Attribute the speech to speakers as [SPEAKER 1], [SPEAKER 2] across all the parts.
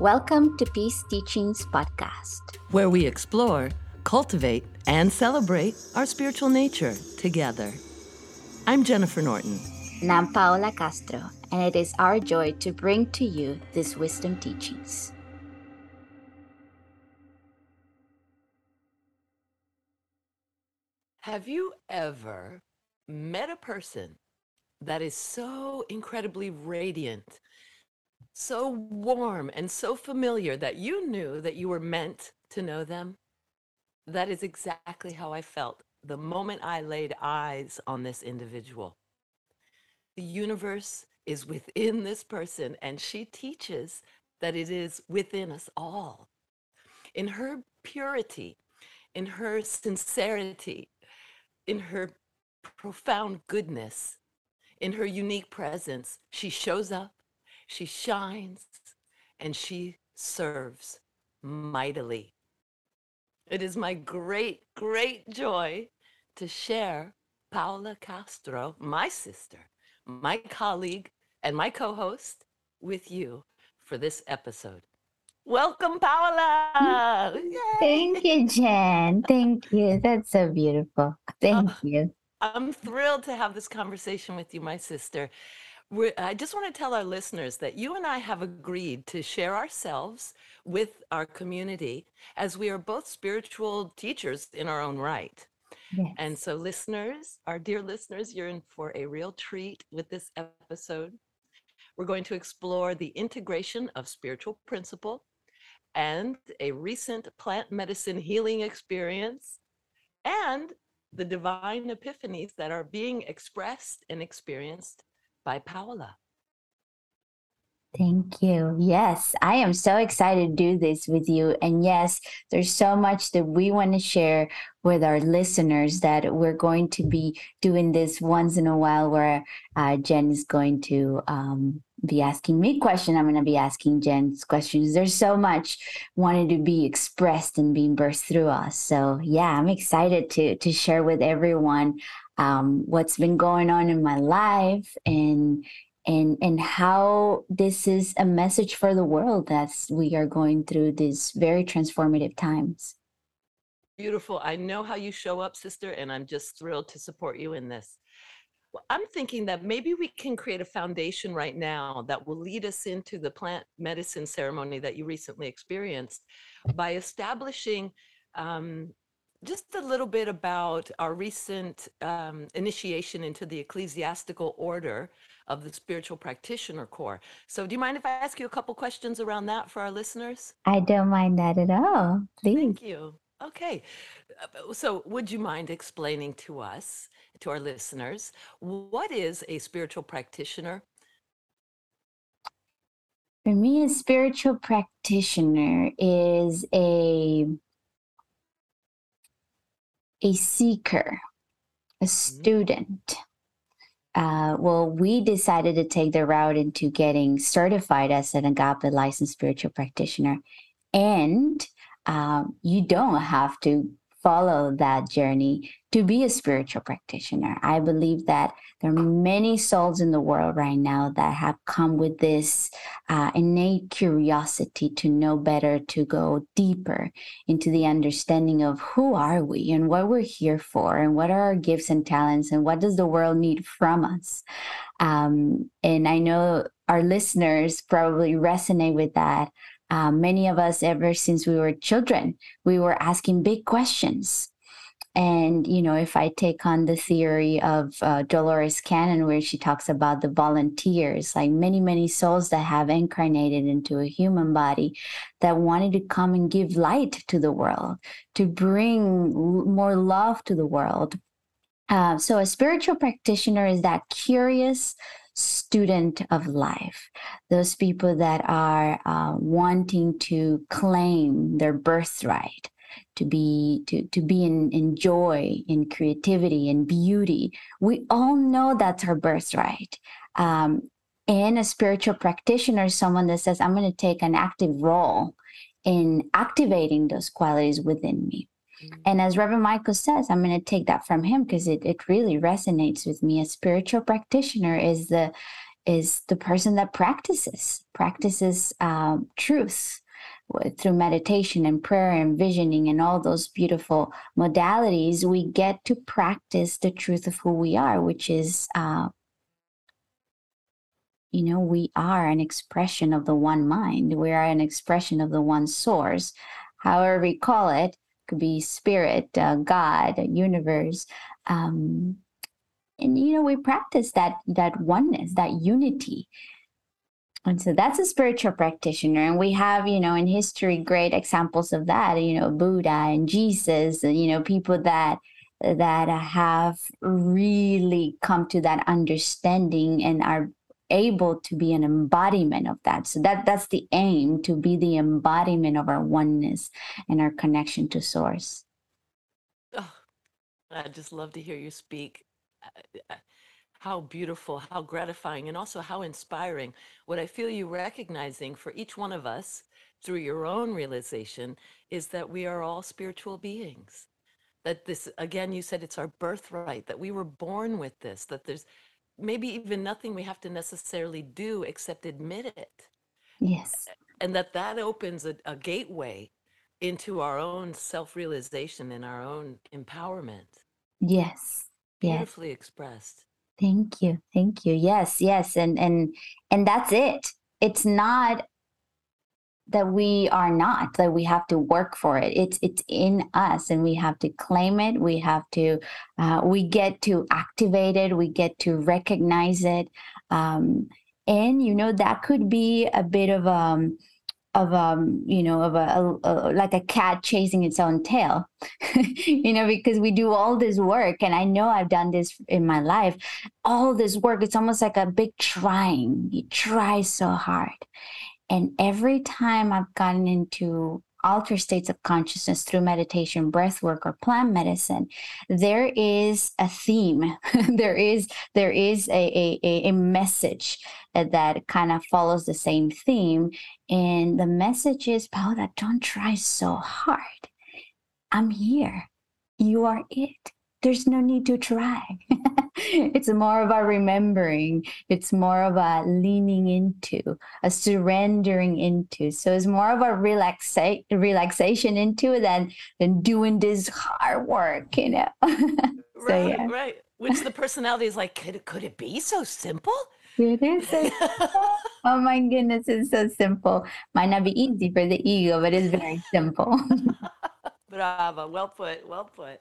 [SPEAKER 1] Welcome to Peace Teachings Podcast,
[SPEAKER 2] where we explore, cultivate, and celebrate our spiritual nature together. I'm Jennifer Norton.
[SPEAKER 1] And I'm Paola Castro, and it is our joy to bring to you these wisdom teachings.
[SPEAKER 2] Have you ever met a person that is so incredibly radiant so warm and so familiar that you knew that you were meant to know them. That is exactly how I felt the moment I laid eyes on this individual. The universe is within this person, and she teaches that it is within us all. In her purity, in her sincerity, in her profound goodness, in her unique presence, she shows up she shines and she serves mightily. It is my great, great joy to share Paola Castro, my sister, my colleague, and my co host with you for this episode. Welcome, Paola.
[SPEAKER 1] Thank you, Jen. Thank you. That's so beautiful. Thank uh, you.
[SPEAKER 2] I'm thrilled to have this conversation with you, my sister. We're, I just want to tell our listeners that you and I have agreed to share ourselves with our community as we are both spiritual teachers in our own right. Yes. And so, listeners, our dear listeners, you're in for a real treat with this episode. We're going to explore the integration of spiritual principle and a recent plant medicine healing experience and the divine epiphanies that are being expressed and experienced by Paola.
[SPEAKER 1] Thank you. Yes, I am so excited to do this with you. And yes, there's so much that we want to share with our listeners that we're going to be doing this once in a while where uh, Jen is going to um, be asking me questions. I'm going to be asking Jen's questions. There's so much wanted to be expressed and being burst through us. So yeah, I'm excited to to share with everyone um, what's been going on in my life and and and how this is a message for the world that we are going through these very transformative times.
[SPEAKER 2] Beautiful. I know how you show up sister and i'm just thrilled to support you in this. Well, i'm thinking that maybe we can create a foundation right now that will lead us into the plant medicine ceremony that you recently experienced by establishing um, just a little bit about our recent um, initiation into the ecclesiastical order of the spiritual practitioner corps. So, do you mind if I ask you a couple questions around that for our listeners?
[SPEAKER 1] I don't mind that at all. Please.
[SPEAKER 2] Thank you. Okay. Uh, so, would you mind explaining to us, to our listeners, what is a spiritual practitioner?
[SPEAKER 1] For me, a spiritual practitioner is a a seeker, a mm-hmm. student. Uh, well, we decided to take the route into getting certified as an agape licensed spiritual practitioner. And um, you don't have to follow that journey to be a spiritual practitioner. I believe that there are many souls in the world right now that have come with this uh, innate curiosity to know better, to go deeper into the understanding of who are we and what we're here for, and what are our gifts and talents, and what does the world need from us. Um, and I know our listeners probably resonate with that. Uh, many of us, ever since we were children, we were asking big questions and, you know, if I take on the theory of uh, Dolores Cannon, where she talks about the volunteers, like many, many souls that have incarnated into a human body that wanted to come and give light to the world, to bring more love to the world. Uh, so, a spiritual practitioner is that curious, student of life, those people that are uh, wanting to claim their birthright, to be to to be in, in joy in creativity and beauty. We all know that's our birthright. Um, and a spiritual practitioner someone that says i'm going to take an active role in activating those qualities within me. And as Reverend Michael says, I'm going to take that from him because it, it really resonates with me. A spiritual practitioner is the is the person that practices practices um, truth through meditation and prayer and visioning and all those beautiful modalities. We get to practice the truth of who we are which is uh, you know we are an expression of the one mind. We are an expression of the one source. However we call it could be spirit uh, god universe um, and you know we practice that that oneness that unity. And so that's a spiritual practitioner and we have you know in history great examples of that you know buddha and jesus you know people that that have really come to that understanding and are able to be an embodiment of that so that that's the aim to be the embodiment of our oneness and our connection to source
[SPEAKER 2] oh, i just love to hear you speak uh, uh, how beautiful, how gratifying, and also how inspiring. What I feel you recognizing for each one of us through your own realization is that we are all spiritual beings. That this, again, you said it's our birthright, that we were born with this, that there's maybe even nothing we have to necessarily do except admit it.
[SPEAKER 1] Yes.
[SPEAKER 2] And that that opens a, a gateway into our own self realization and our own empowerment.
[SPEAKER 1] Yes. Yes.
[SPEAKER 2] Beautifully expressed.
[SPEAKER 1] Thank you. Thank you. Yes, yes. And and and that's it. It's not that we are not that we have to work for it. It's it's in us and we have to claim it. We have to uh, we get to activate it. We get to recognize it. Um, and you know that could be a bit of um of um you know of a, a, a, like a cat chasing its own tail you know because we do all this work. And i know i've done this in my life. All this work it's almost like a big trying. You try so hard and every time i've gotten into altered states of consciousness through meditation, breath work, or plant medicine, there is a theme. there is there is a, a, a message that, kind of follows the same theme. And the message is, Paola, don't try so hard. I'm here. You are it. There's no need to try. it's more about remembering. It's more about leaning into a surrendering into. So it's more of a relaxa- relaxation into than than doing this hard work you know? So,
[SPEAKER 2] right yeah. right. Which the personality is like could, could it be so simple?
[SPEAKER 1] It is so oh my goodness it's so simple. Might not be easy for the ego but it's very simple.
[SPEAKER 2] Bravo well put well put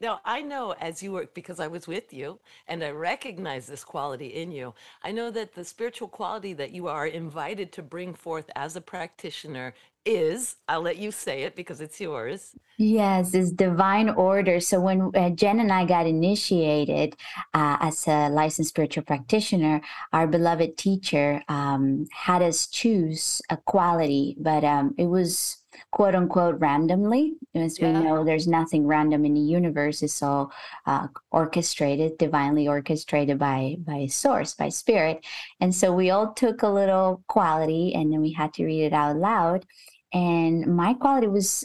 [SPEAKER 2] now, I know as you work, because I was with you and I recognize this quality in you, I know that the spiritual quality that you are invited to bring forth as a practitioner is, I'll let you say it because it's yours.
[SPEAKER 1] Yes, it's divine order. So when uh, Jen and I got initiated uh, as a licensed spiritual practitioner, our beloved teacher um, had us choose a quality, but um, it was quote unquote randomly. As yeah. we know, there's nothing random in the universe. It's all uh, orchestrated, divinely orchestrated by by source, by spirit. And so we all took a little quality, and then we had to read it out loud. And my quality was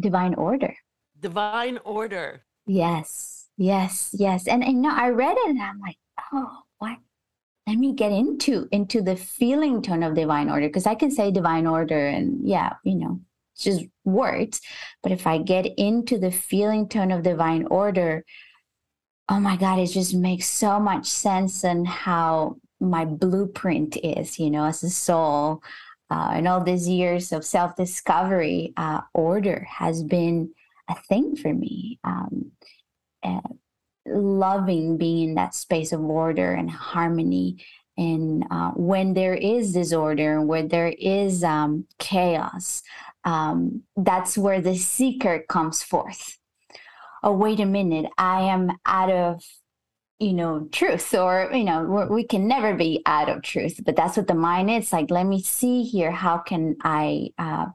[SPEAKER 1] divine order.
[SPEAKER 2] Divine order.
[SPEAKER 1] Yes, yes, yes. And and no, I read it, and I'm like, oh, what? Let me get into into the feeling tone of divine order because i can say divine order and yeah you know it's just words. But if i get into the feeling tone of divine order oh my god it just makes so much sense and how my blueprint is you know as a soul uh, and all these years of self-discovery uh, order has been a thing for me um, loving being in that space of order and harmony. And uh, when there is disorder, where there is um, chaos, um, that's where the seeker comes forth. Oh, wait a minute, I am out of you know truth or you know we can never be out of truth but that's what the mind is like let me see here how can i uh,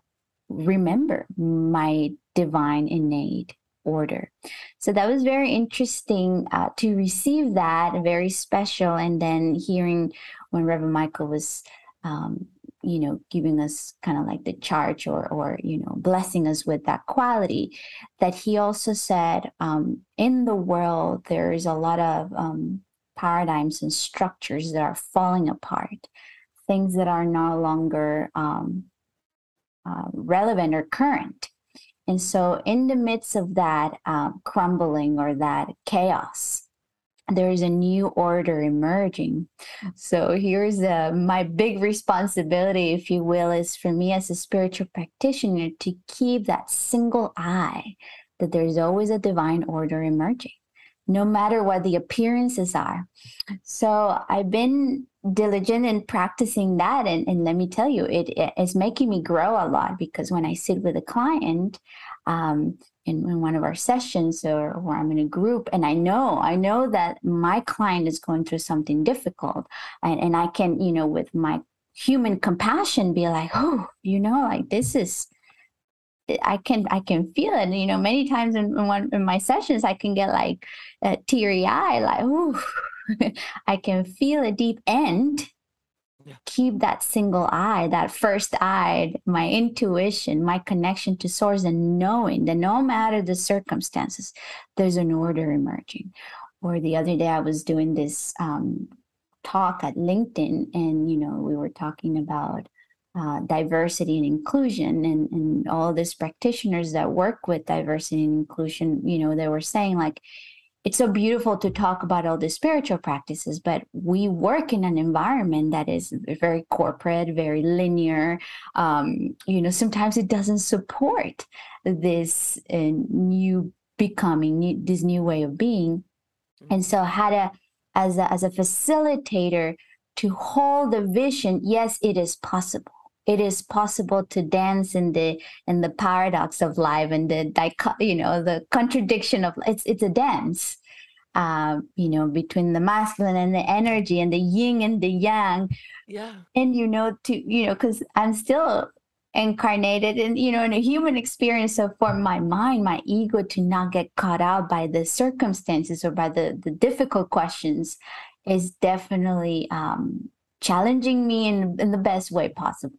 [SPEAKER 1] remember my divine innate order. So that was very interesting uh, to receive that, very special. And then hearing when Reverend Michael was, um, you know, giving us kind of like the charge or, or, you know, blessing us with that quality, that he also said, um, in the world, there is a lot of um, paradigms and structures that are falling apart, things that are no longer um, uh, relevant or current. And so, in the midst of that uh, crumbling or that chaos, there is a new order emerging. So here's uh, my big responsibility, if you will, is for me as a spiritual practitioner to keep that single eye that there's always a divine order emerging, no matter what the appearances are. So I've been diligent in practicing that. And, and let me tell you, it, is making me grow a lot because when I sit with a client, um, in, in, one of our sessions or where I'm in a group and I know, I know that my client is going through something difficult and, and I can, you know, with my human compassion be like, oh, you know, like this is, I can, I can feel it. You know, many times in, in one in my sessions, I can get like a teary eye, like, oh, I can feel a deep end yeah. keep that single eye, that first eye, my intuition, my connection to source, and knowing that no matter the circumstances, there's an order emerging. Or the other day, I was doing this um, talk at LinkedIn, and you know, we were talking about uh, diversity and inclusion, and, and all these practitioners that work with diversity and inclusion, you know, they were saying like it's so beautiful to talk about all the spiritual practices, but we work in an environment that is very corporate, very linear. Um, you know, sometimes it doesn't support this uh, new becoming, new, this new way of being. And so, how to, as a, as a facilitator, to hold the vision, yes, it is possible it is possible to dance in the in the paradox of life and the you know the contradiction of it's it's a dance uh, you know between the masculine and the energy and the yin and the yang.
[SPEAKER 2] Yeah.
[SPEAKER 1] And you know to you know because i'm still incarnated in you know in a human experience so for my mind my ego to not get caught out by the circumstances or by the the difficult questions is definitely um challenging me in, in the best way possible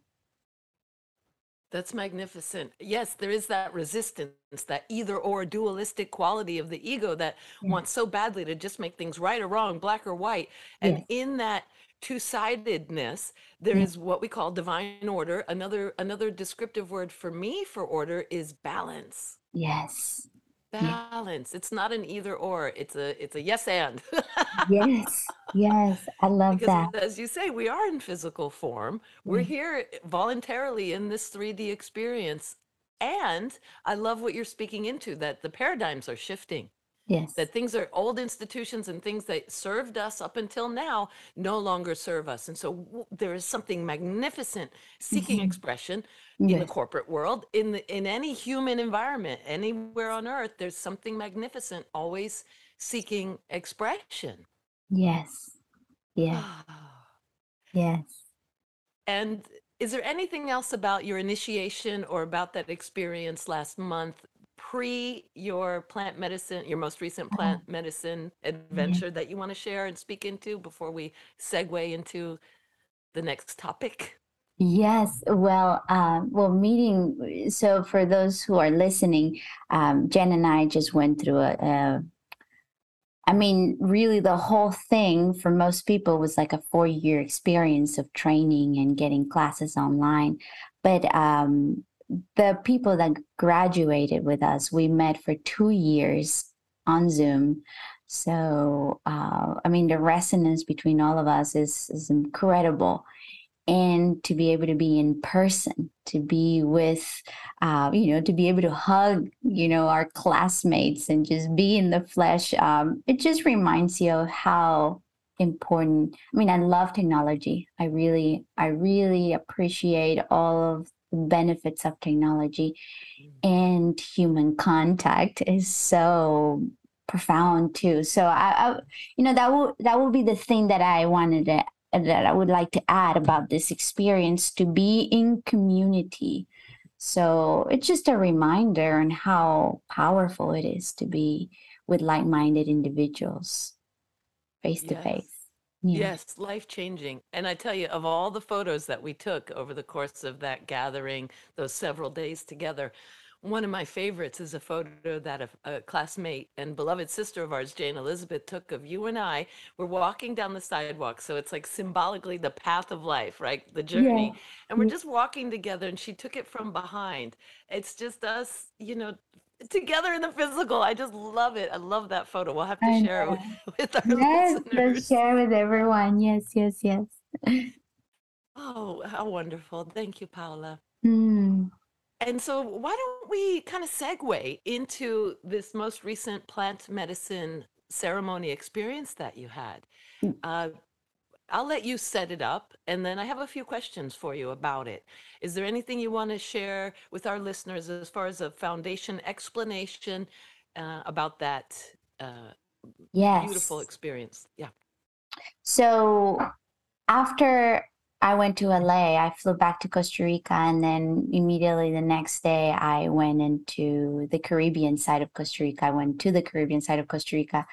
[SPEAKER 2] that's magnificent. Yes, there is that resistance, that either or dualistic quality of the ego that yeah. wants so badly to just make things right or wrong, black or white. And in that two-sidedness, there yeah. is what we call divine order. Another another descriptive word for me for order is balance.
[SPEAKER 1] Yes
[SPEAKER 2] balance it's not an either or it's a it's a yes and.
[SPEAKER 1] Yes yes i love because that.
[SPEAKER 2] as you say we are in physical form we're here voluntarily in this 3d experience and i love what you're speaking into that the paradigms are shifting
[SPEAKER 1] yes.
[SPEAKER 2] that things are old institutions and things that served us up until now no longer serve us. And so w- there is something magnificent seeking mm-hmm. expression in the corporate world in the in any human environment anywhere on earth there's something magnificent always seeking expression.
[SPEAKER 1] Yes. Yes. Yes.
[SPEAKER 2] And is there anything else about your initiation or about that experience last month pre your plant medicine your most recent uh-huh. plant medicine adventure that you want to share and speak into before we segue into the next topic
[SPEAKER 1] Yes, well, uh, well, meeting. So, for those who are listening, um, Jen and I just went through a, a. I mean, really, the whole thing for most people was like a four-year experience of training and getting classes online. But um, the people that graduated with us, we met for two years on Zoom. So, uh, I mean, the resonance between all of us is is incredible and to be able to be in person to be with uh, you know to be able to hug you know our classmates and just be in the flesh um, it just reminds you of how important i mean i love technology i really i really appreciate all of benefits of technology mm. and human contact is so profound too so I, I you know that will that will be the thing that i wanted to that I would like to add about this experience to be in community. So it's just a reminder on how powerful it is to be with like minded individuals face to face.
[SPEAKER 2] Yes, life changing. And I tell you, of all the photos that we took over the course of that gathering, those several days together, One of my favorites is a photo that a, a classmate and beloved sister of ours, Jane Elizabeth, took of you and I. We're walking down the sidewalk. So it's like symbolically the path of life, right? The journey.
[SPEAKER 1] Yeah.
[SPEAKER 2] And we're mm. just walking together, and she took it from behind. It's just us, you know, together in the physical. I just love it. I love that photo. We'll have to
[SPEAKER 1] I
[SPEAKER 2] share it
[SPEAKER 1] know.
[SPEAKER 2] with, with our
[SPEAKER 1] Yes, let's share with everyone. Yes, yes, yes.
[SPEAKER 2] Oh, how wonderful. Thank you, Paola.
[SPEAKER 1] Mm.
[SPEAKER 2] And so, why don't we kind of segue into this most recent plant medicine ceremony experience that you had?
[SPEAKER 1] Mm.
[SPEAKER 2] Uh, I'll let you set it up, and then I have a few questions for you about it. Is there anything you want to share with our listeners as far as a foundation explanation uh, about that uh, beautiful experience? Yeah.
[SPEAKER 1] So after I went to LA, I flew back to Costa Rica, and then immediately the next day, I went into the Caribbean side of Costa Rica. I went to the Caribbean side of Costa Rica.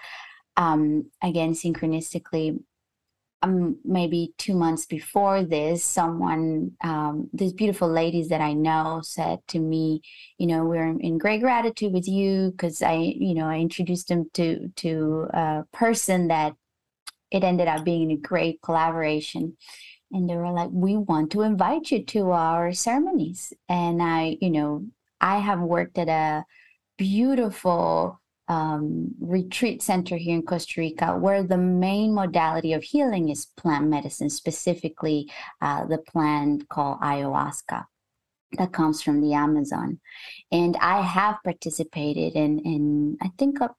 [SPEAKER 1] Um, again, synchronistically, um, maybe two months before this, someone, um, these beautiful ladies that I know said to me, you know, we're in, great gratitude with you because I, you know, I introduced them to to a person that it ended up being a great collaboration. And they were like, we want to invite you to our ceremonies. And I, you know, I have worked at a beautiful um, retreat center here in Costa Rica, where the main modality of healing is plant medicine, specifically uh, the plant called ayahuasca that comes from the Amazon. And I have participated in, in I think up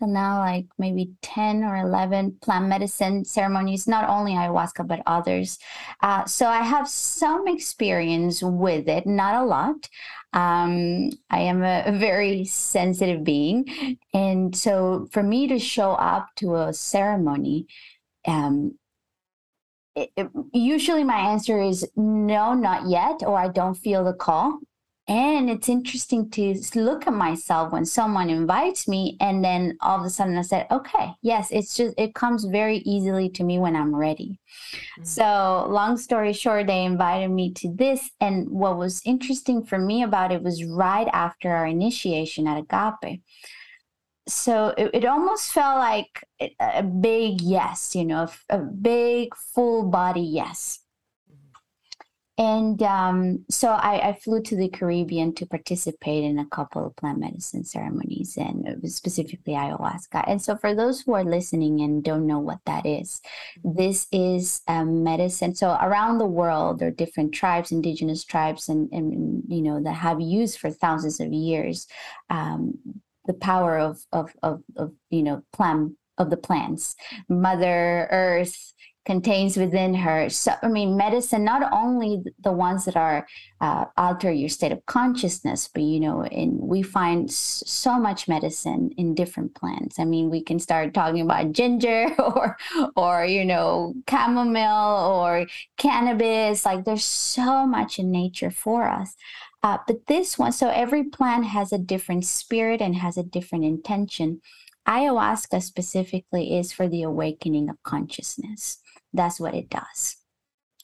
[SPEAKER 1] till now, like maybe 10 or 11 plant medicine ceremonies, not only ayahuasca, but others. Uh, so I have some experience with it, not a lot. Um, I am a, a very sensitive being. And so for me to show up to a ceremony, um, it, it- usually my answer is no, not yet, or I don't feel the call. And it's interesting to look at myself when someone invites me, and then all of a sudden I said, okay, yes, it's just, it comes very easily to me when I'm ready.
[SPEAKER 2] Mm.
[SPEAKER 1] So, long story short, they invited me to this. And what was interesting for me about it was right after our initiation at Agape so it, it almost felt like a a big yes, you know, a big full body yes. And um, so I, I flew to the Caribbean to participate in a couple of plant medicine ceremonies, and specifically ayahuasca. And so, for those who are listening and don't know what that is, this is medicine. So, around the world, there are different tribes, indigenous tribes, and, and you know that have used for thousands of years um, the power of, of of of you know plant of the plants, Mother Earth contains within her. So, I mean, medicine, not only the ones that are uh, alter your state of consciousness, but, you know, and we find so much medicine in different plants. I mean, we can start talking about ginger or, or, you know, chamomile or cannabis. Like there's so much in nature for us. Uh, but this one, so every plant has a different spirit and has a different intention. Ayahuasca specifically is for the awakening of consciousness. That's what it does.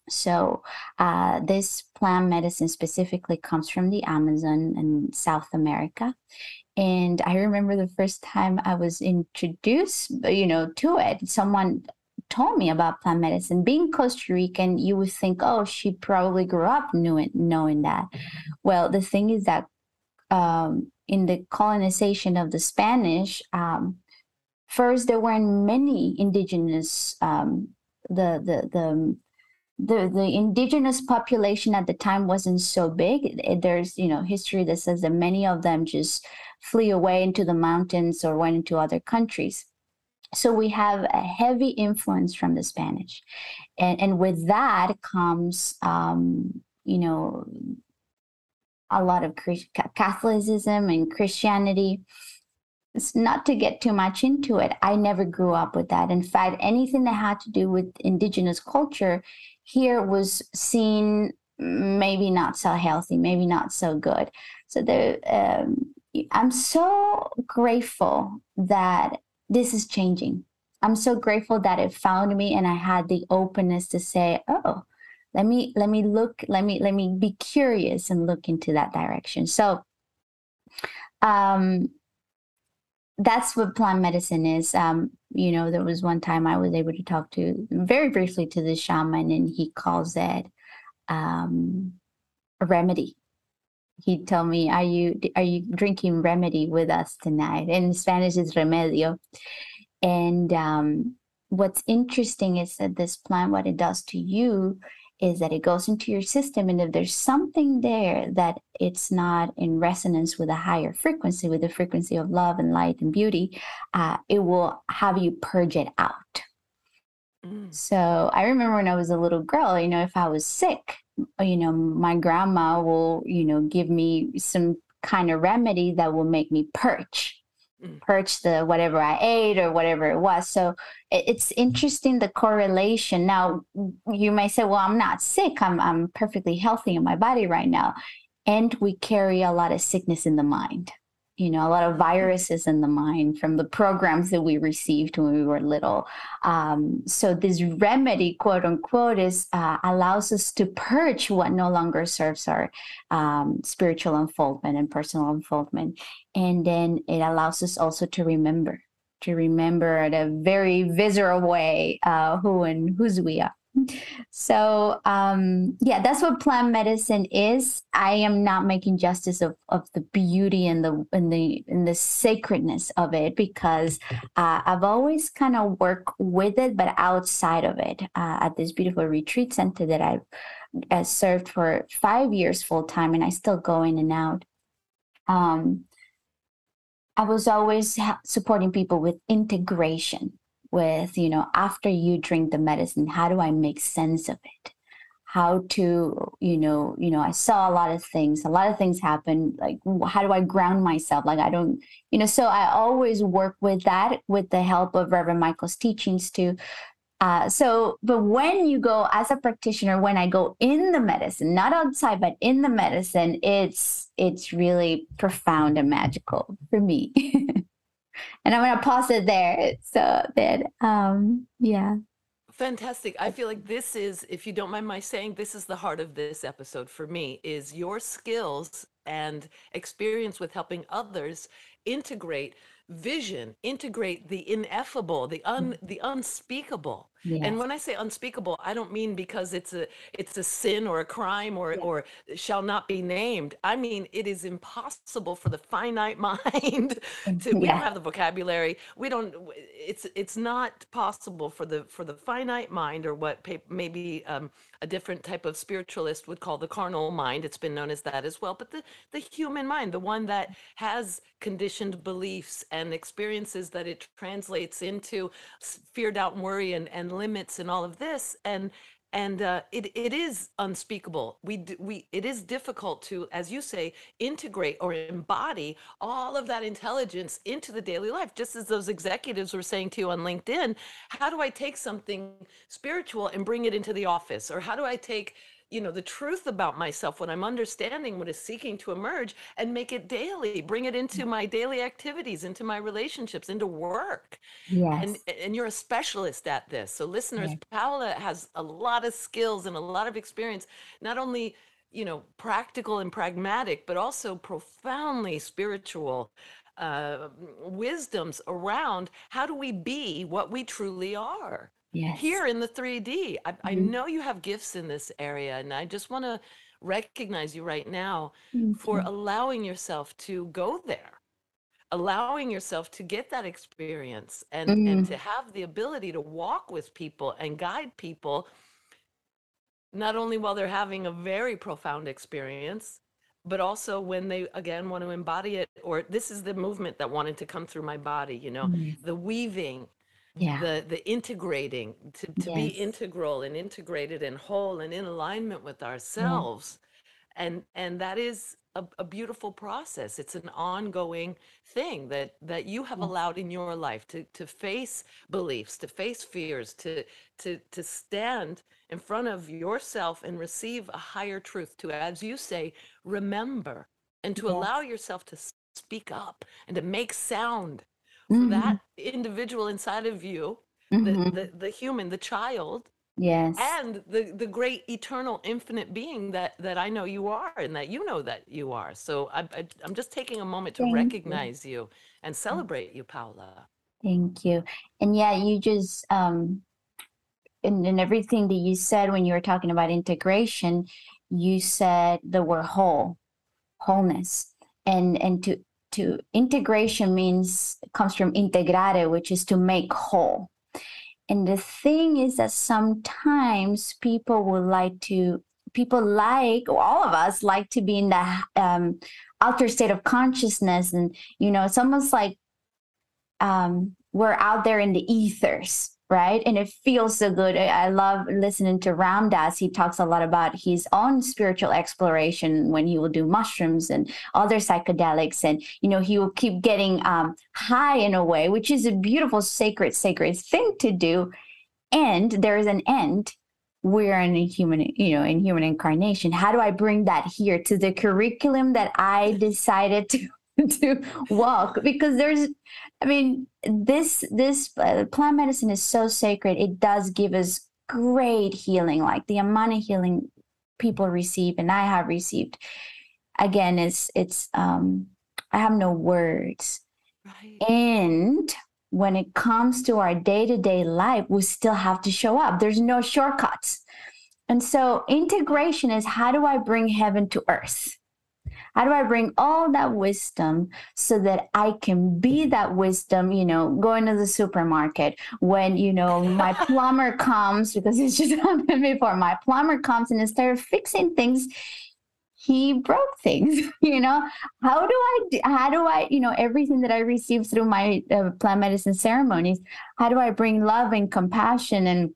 [SPEAKER 1] So, uh, this plant medicine specifically comes from the Amazon in South America. And I remember the first time I was introduced, you know, to it, someone told me about plant medicine. Being Costa Rican, you would think, oh, she probably grew up knew it, knowing that. Well, the thing is that um, in the colonization of the Spanish, um, first there weren't many indigenous um, the the the the the indigenous population at the time wasn't so big. There's you know history that says that many of them just flee away into the mountains or went into other countries. So we have a heavy influence from the Spanish, and and with that comes um, you know a lot of Catholicism and Christianity not to get too much into it. I never grew up with that. In fact, anything that had to do with indigenous culture here was seen maybe not so healthy, maybe not so good. So um, I'm so grateful that this is changing. I'm so grateful that it found me, and I had the openness to say, "Oh, let me let me look, let me let me be curious and look into that direction." So Um, that's what plant medicine is. Um, you know, there was one time I was able to talk to very briefly to the shaman, and he calls it um, a remedy. He told me, "Are you are you drinking remedy with us tonight?" In Spanish, is remedio. And um, what's interesting is that this plant, what it does to you is that it goes into your system and if there's something there that it's not in resonance with a higher frequency with the frequency of love and light and beauty uh, it will have you purge it out mm. so i remember when i was a little girl you know if i was sick you know my grandma will you know give me some kind of remedy that will make me purge. Mm. purge the whatever I ate or whatever it was. So it's interesting the correlation. Now you may say, well, I'm not sick. I'm I'm perfectly healthy in my body right now. And we carry a lot of sickness in the mind you know a lot of viruses in the mind from the programs that we received when we were little. Um, so this remedy quote unquote is uh, allows us to purge what no longer serves our um, spiritual unfoldment and personal unfoldment. And then it allows us also to remember to remember in a very visceral way uh, who and whose we are so um, yeah that's what plant medicine is. I am not making justice of, of the beauty and the and the and the sacredness of it because uh, i've always kind of worked with it but outside of it uh, at this beautiful retreat center that i've uh, served for five years full time and i still go in and out. Um, i was always supporting people with integration with you know after you drink the medicine how do i make sense of it? How to you know you know i saw a lot of things a lot of things happen like how do i ground myself? Like i don't you know so i always work with that with the help of reverend michael's teachings too. Uh, so but when you go as a practitioner when i go in the medicine not outside but in the medicine it's it's really profound and magical for me and I'm gonna pause it there. So that um yeah.
[SPEAKER 2] Fantastic. I feel like this is, if you don't mind my saying, this is the heart of this episode for me is your skills and experience with helping others integrate vision, integrate the ineffable, the un mm. the unspeakable. And when I say unspeakable, I don't mean because it's a it's a sin or a crime or or shall not be named. I mean it is impossible for the finite mind to we don't have the vocabulary. We don't it's it's not possible for the for the finite mind or what maybe um, a different type of spiritualist would call the carnal mind. It's been known as that as well, but the the human mind, the one that has conditioned beliefs and experiences that it translates into fear, doubt, and worry and and limits and all of this and and uh, it it is unspeakable. We we it is difficult to, as you say, integrate or embody all of that intelligence into the daily life. Just as those executives were saying to you on LinkedIn, how do I take something spiritual and bring it into the office, or how do I take you know the truth about myself what i'm understanding what is seeking to emerge and make it daily bring it into mm. my daily activities into my relationships into work yes. and and you're a specialist at this so listeners yes. paola has a lot of skills and a lot of experience not only you know practical and pragmatic but also profoundly spiritual uh, wisdoms around how do we be what we truly are Yes. here in the 3D. I, mm-hmm. know you have gifts in this area, and I just want to recognize you right now for allowing yourself to go there, allowing yourself to get that experience and, and mm-hmm. to have the ability to walk with people and guide people, not only while they're having a very profound experience, but also when they again want to embody it or this is the movement that wanted to come through my body you know mm-hmm. the weaving yeah. the the integrating to, to be integral and integrated and whole and in alignment with ourselves. And and that is a, a beautiful process. It's an ongoing thing that that you have allowed in your life to to face beliefs to face fears to to to stand in front of yourself and receive a higher truth to as you say remember and to allow yourself to speak up and to make sound mm-hmm. that individual inside of you, mm-hmm. the, the, the human, the child,
[SPEAKER 1] Yes.
[SPEAKER 2] and the the great eternal infinite being that that I know you are and that you know that you are. So I, I I'm just taking a moment to
[SPEAKER 1] Thank
[SPEAKER 2] recognize you and celebrate you, Paola.
[SPEAKER 1] Thank you. And yeah, you just um and, in everything that you said when you were talking about integration, you said the word whole, wholeness. And and to to integration means comes from integrare, which is to make whole. And the thing is that sometimes people would like to, people like, all of us like to be in the um, altered state of consciousness. And, you know, it's almost like um, we're out there in the ethers right? And it feels so good. I love listening to Ram Dass. He talks a lot about his own spiritual exploration when he will do mushrooms and other psychedelics. And, you know, he will keep getting um, high in a way, which is a beautiful, sacred, sacred thing to do. And there is an end. We're in a human, you know, in human incarnation. How do I bring that here to the curriculum that I decided to to walk because there's i mean this this uh, plant medicine is so sacred it does give us great healing like the amount of healing people receive and i have received. Again it's it's um i have no words. Right. and when it comes to our day-to-day life we still have to show up. There's no shortcuts. And so integration is how do i bring heaven to earth how do I bring all that wisdom so that I can be that wisdom, you know, going to the supermarket when, you know, my plumber comes, because it's just happened before, my plumber comes and instead of fixing things, he broke things you know? How do i how do i you know everything that i received through my uh, plant medicine ceremonies how do i bring love and compassion and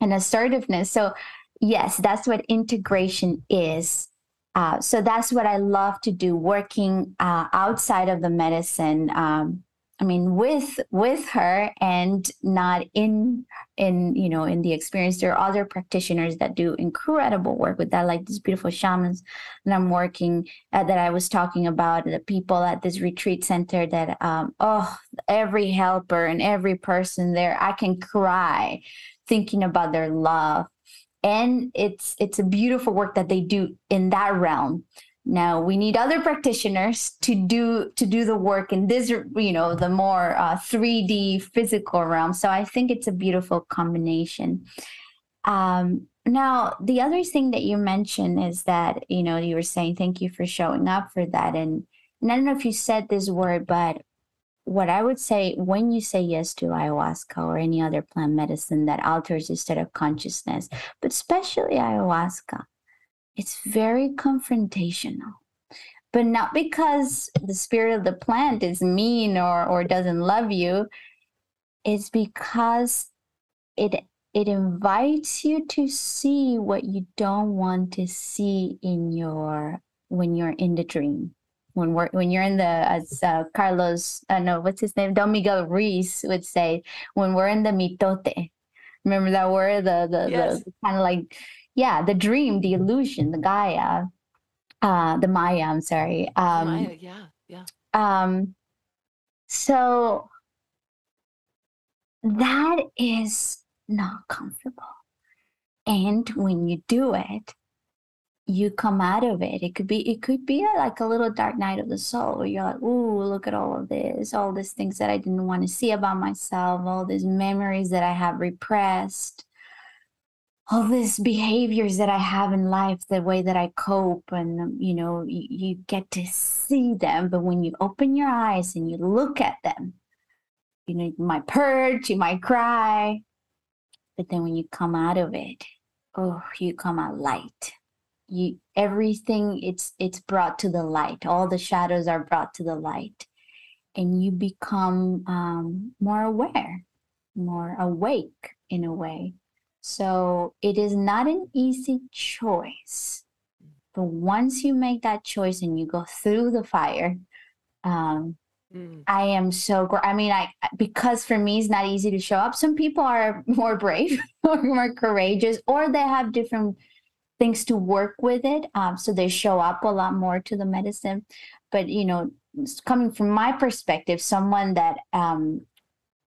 [SPEAKER 1] and assertiveness? So yes that's what integration is uh, so that's what I love to do, working uh, outside of the medicine. Um, I mean, with with her and not in in you know in the experience. There are other practitioners that do incredible work with that, like these beautiful shamans that I'm working at, that I was talking about. The people at this retreat center that um, oh, every helper and every person there, I can cry thinking about their love and it's it's a beautiful work that they do in that realm. Now we need other practitioners to do to do the work in this you know the more uh, 3d physical realm. So i think it's a beautiful combination. Um, now the other thing that you mentioned is that you know you were saying thank you for showing up for that. And, and i don't know if you said this word but what I would say when you say yes to ayahuasca or any other plant medicine that alters your state of consciousness, but especially ayahuasca, it's very confrontational. But not because the spirit of the plant is mean or, or doesn't love you, it's because it it invites you to see what you don't want to see in your when you're in the dream when we're when you're in the as uh, Carlos uh, no what's his name? Don Miguel Ruiz would say when we're in the mitote. Remember that word? The the, yes. the kind of like yeah the dream the illusion the Gaia uh the Maya I'm sorry um
[SPEAKER 2] Maya yeah yeah.
[SPEAKER 1] um so that is not comfortable. And when you do it you come out of it. It could be it could be a, like a little dark night of the soul where you're like, "Ooh, look at all of this, all these things that I didn't want to see about myself, all these memories that I have repressed, all these behaviors that I have in life, the way that I cope, and um, you know, you, you get to see them. But when you open your eyes and you look at them, you know, you might purge, you might cry, but then when you come out of it, oh, you come out light you everything it's it's brought to the light. All the shadows are brought to the light. And you become um, more aware more awake in a way. So it is not an easy choice. But once you make that choice and you go through the fire um, mm. i am so gr- i mean i because for me it's not easy to show up. Some people are more brave or more courageous or they have different things to work with it. Um, so they show up a lot more to the medicine. But, you know, coming from my perspective, someone that um,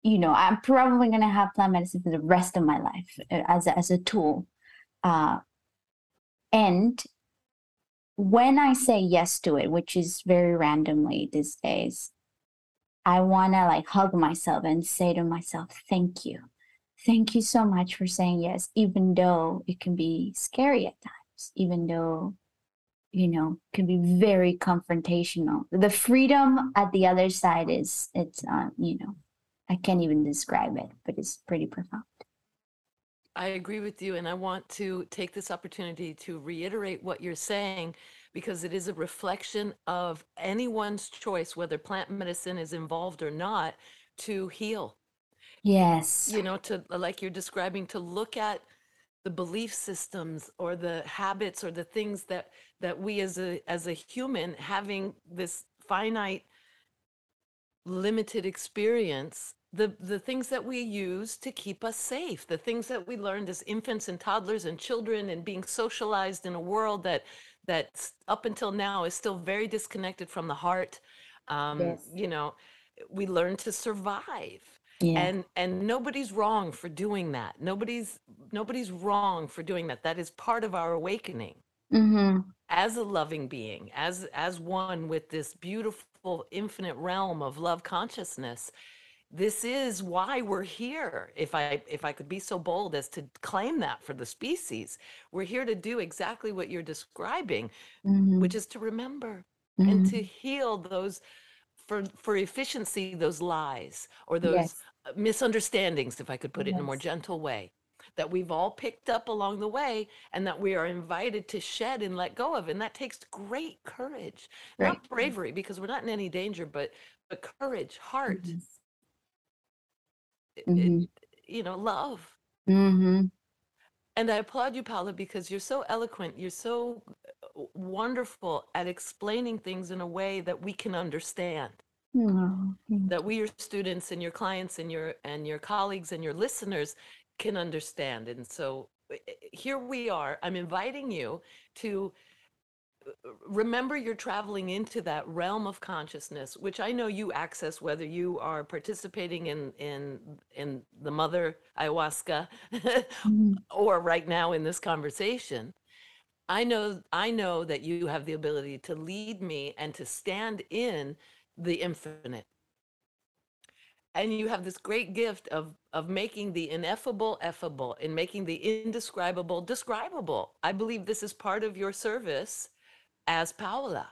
[SPEAKER 1] you know, I'm probably going to have plant medicine for the rest of my life uh, as a, as a tool. Uh, and when I say yes to it, which is very randomly these days, I want to like hug myself and say to myself, thank you. Thank you so much for saying yes, even though it can be scary at times, even though, you know, can be very confrontational. The freedom at the other side is, it's, uh, you know, I can't even describe it, but it's pretty profound.
[SPEAKER 2] I agree with you. And I want to take this opportunity to reiterate what you're saying because it is a reflection of anyone's choice, whether plant medicine is involved or not, to heal.
[SPEAKER 1] Yes.
[SPEAKER 2] You know, to like you're describing, to look at the belief systems or the habits or the things that that we as a as a human having this finite limited experience the the things that we use to keep us safe the things that we learned as infants and toddlers and children and being socialized in a world that that up until now is still very disconnected from the heart um
[SPEAKER 1] Yes.
[SPEAKER 2] you know we learn to survive
[SPEAKER 1] Yeah.
[SPEAKER 2] and and nobody's wrong for doing that nobody's nobody's wrong for doing that that is part of our awakening
[SPEAKER 1] Mm-hmm.
[SPEAKER 2] as a loving being as as one with this beautiful infinite realm of love consciousness this is why we're here if i if i could be so bold as to claim that for the species we're here to do exactly what you're describing
[SPEAKER 1] Mm-hmm.
[SPEAKER 2] which is to remember and to heal those for for efficiency those lies or those
[SPEAKER 1] Yes.
[SPEAKER 2] Misunderstandings if i could put it in a more gentle way that we've all picked up along the way and that we are invited to shed and let go of and that takes great courage
[SPEAKER 1] Right.
[SPEAKER 2] not bravery because we're not in any danger but but courage heart
[SPEAKER 1] Yes.
[SPEAKER 2] it- you know love
[SPEAKER 1] Mm-hmm.
[SPEAKER 2] and i applaud you paola because you're so eloquent you're so uh, wonderful at explaining things in a way that we can understand
[SPEAKER 1] Oh,
[SPEAKER 2] that we your students and your clients and your and your colleagues and your listeners can understand. And so uh, uh, here we are. I'm inviting you to uh, remember you're traveling into that realm of consciousness which i know you access whether you are participating in in in the mother ayahuasca
[SPEAKER 1] Mhm.
[SPEAKER 2] or right now in this conversation. I know i know that you have the ability to lead me and to stand in the infinite. And you have this great gift of of making the ineffable effable and making the indescribable describable. I believe this is part of your service as paola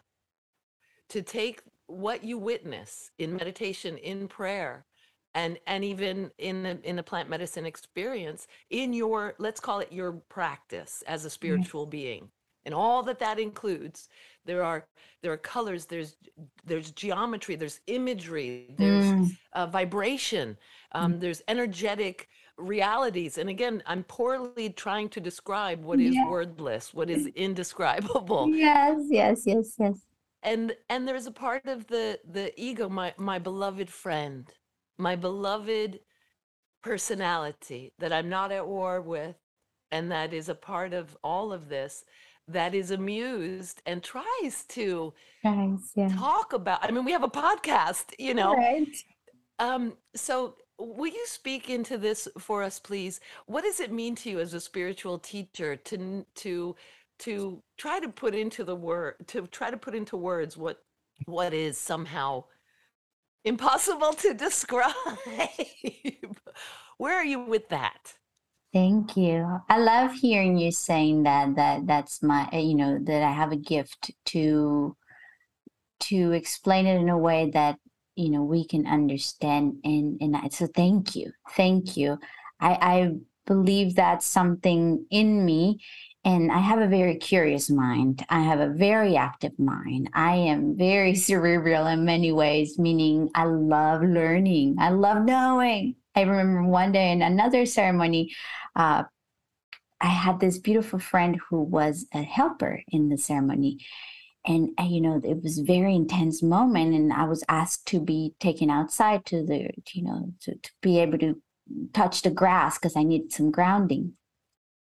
[SPEAKER 2] to take what you witness in meditation in prayer and and even in the in the plant medicine experience in your let's call it your practice as a mm-hmm. spiritual being. And all that that includes there are there are colors there's there's geometry there's imagery there's
[SPEAKER 1] Mm.
[SPEAKER 2] uh, vibration um, there's energetic realities and again i'm poorly trying to describe what is
[SPEAKER 1] Yeah.
[SPEAKER 2] wordless what is indescribable
[SPEAKER 1] Yes, yes, yes, yes.
[SPEAKER 2] and and there's a part of the the ego my my beloved friend my beloved personality that i'm not at war with and that is a part of all of this that is amused and tries to
[SPEAKER 1] yeah.
[SPEAKER 2] talk about i mean we have a podcast you know
[SPEAKER 1] Right.
[SPEAKER 2] um so will you speak into this for us please what does it mean to you as a spiritual teacher to to to try to put into the word to try to put into words what what is somehow impossible to describe where are you with that
[SPEAKER 1] Thank you. I love hearing you saying that that that's my uh, you know that I have a gift to to explain it in a way that you know we can understand and and I, so thank you. Thank you. I I believe that's something in me and I have a very curious mind. I have a very active mind. I am very cerebral in many ways, meaning I love learning. I love knowing. I remember one day in another ceremony, uh, I had this beautiful friend who was a helper in the ceremony. And, uh, you know, it was very intense moment. And I was asked to be taken outside to the, you know, to, to be able to touch the grass because I needed some grounding.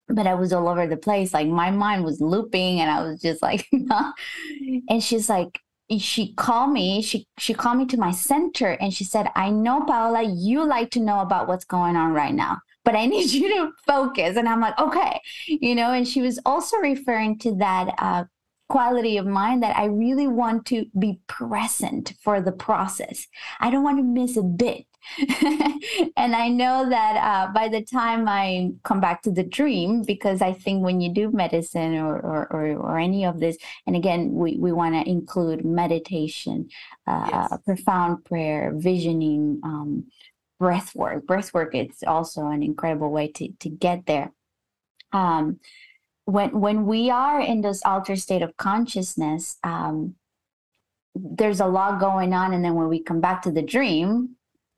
[SPEAKER 1] But I was all over the place. Like my mind was looping and I was just like, and she's like, she called me she she called me to my center and she said i know paola you like to know about what's going on right now but i need you to focus. And i'm like okay you know and she was also referring to that uh, quality of mind that i really want to be present for the process. I don't want to miss a bit and I know that uh, by the time I come back to the dream, because I think when you do medicine or, or, or, or any of this, and again, we, we want to include meditation, uh, yes. profound prayer, visioning, um, breath work. Breath work is also an incredible way to, to get there. Um, when, when we are in this altered state of consciousness, um, there's a lot going on. And then when we come back to the dream,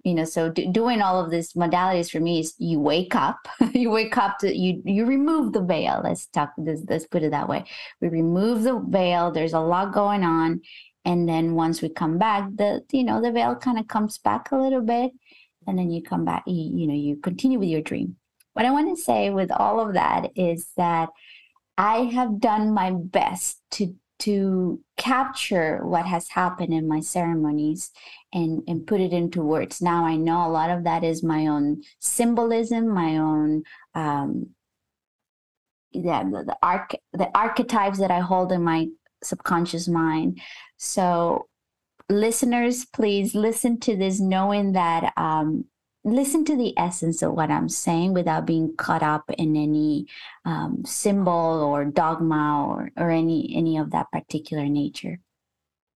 [SPEAKER 1] you know so do, doing all of these modalities for me is you wake up you wake up to you you remove the veil let's talk let's, let's put it that way. We remove the veil there's a lot going on and then once we come back the you know the veil kind of comes back a little bit and then you come back you, you know you continue with your dream. What i want to say with all of that is that i have done my best to to capture what has happened in my ceremonies and and put it into words. Now i know a lot of that is my own symbolism my own um yeah the, the arch the archetypes that i hold in my subconscious mind. So listeners please listen to this knowing that um listen to the essence of what I'm saying without being caught up in any um, symbol or dogma or, or any any of that particular nature.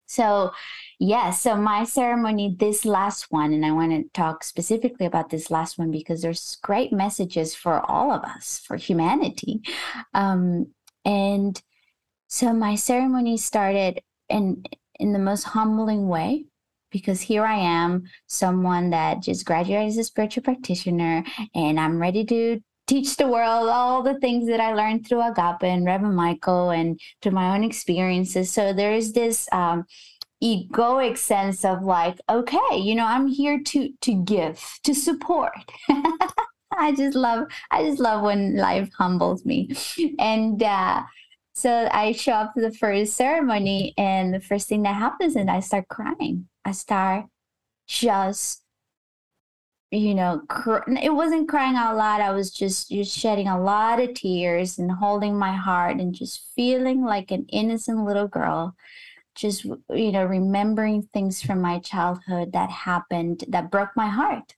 [SPEAKER 1] So, yes, yeah, so my ceremony, this last one, and I want to talk specifically about this last one because there's great messages for all of us, for humanity. Um, and so my ceremony started in in the most humbling way because here I am, someone that just graduated as a spiritual practitioner, and I'm ready to teach the world all the things that I learned through Agape and Reverend Michael and through my own experiences. So there's this um, egoic sense of like, okay, you know, I'm here to to give, to support. I just love, I just love when life humbles me, and. uh so I show up to the first ceremony, and the first thing that happens is I start crying. I start just, you know, cr- it wasn't crying out loud. I was just just shedding a lot of tears and holding my heart and just feeling like an innocent little girl. Just you know, remembering things from my childhood that happened that broke my heart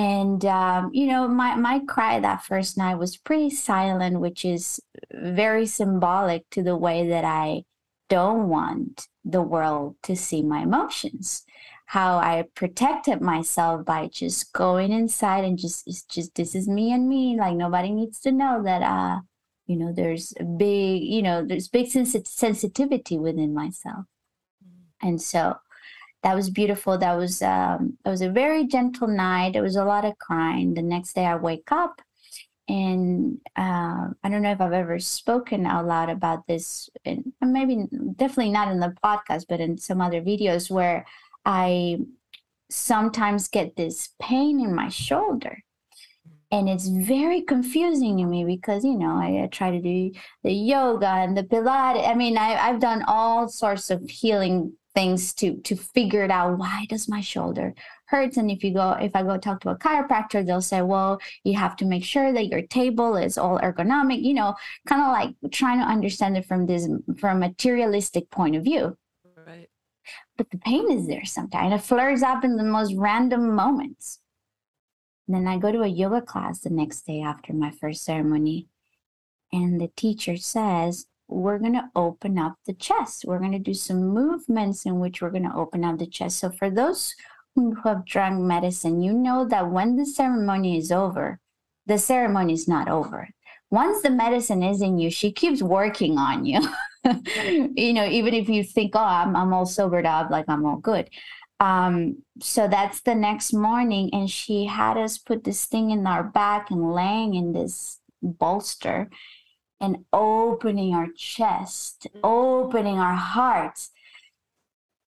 [SPEAKER 1] and um, you know my my cry that first night was pretty silent which is very symbolic to the way that i don't want the world to see my emotions. How i protected myself by just going inside and just it's just this is me and me. Like nobody needs to know that uh you know there's a big you know there's big sens- sensitivity within myself. Mm. and so that was beautiful. That was um, it was a very gentle night. It was a lot of crying. The next day, I wake up, and uh, I don't know if I've ever spoken out loud about this, and maybe definitely not in the podcast, but in some other videos where I sometimes get this pain in my shoulder. And it's very confusing to me because, you know, I, I try to do the yoga and the Pilates. I mean, I, I've done all sorts of healing things to to figure it out. Why does my shoulder hurts? And if you go if i go talk to a chiropractor they'll say well you have to make sure that your table is all ergonomic you know kind of like trying to understand it from this from a materialistic point of view. Right. But the pain is there sometimes. It flares up in the most random moments. And then i go to a yoga class the next day after my first ceremony. And the teacher says we're going to open up the chest. We're going to do some movements in which we're going to open up the chest. So, for those who have drunk medicine, you know that when the ceremony is over, the ceremony is not over. Once the medicine is in you, she keeps working on you. you know, even if you think, oh, I'm, I'm all sobered up, like I'm all good. Um, so that's the next morning, and she had us put this thing in our back and laying in this bolster and opening our chest, opening our hearts.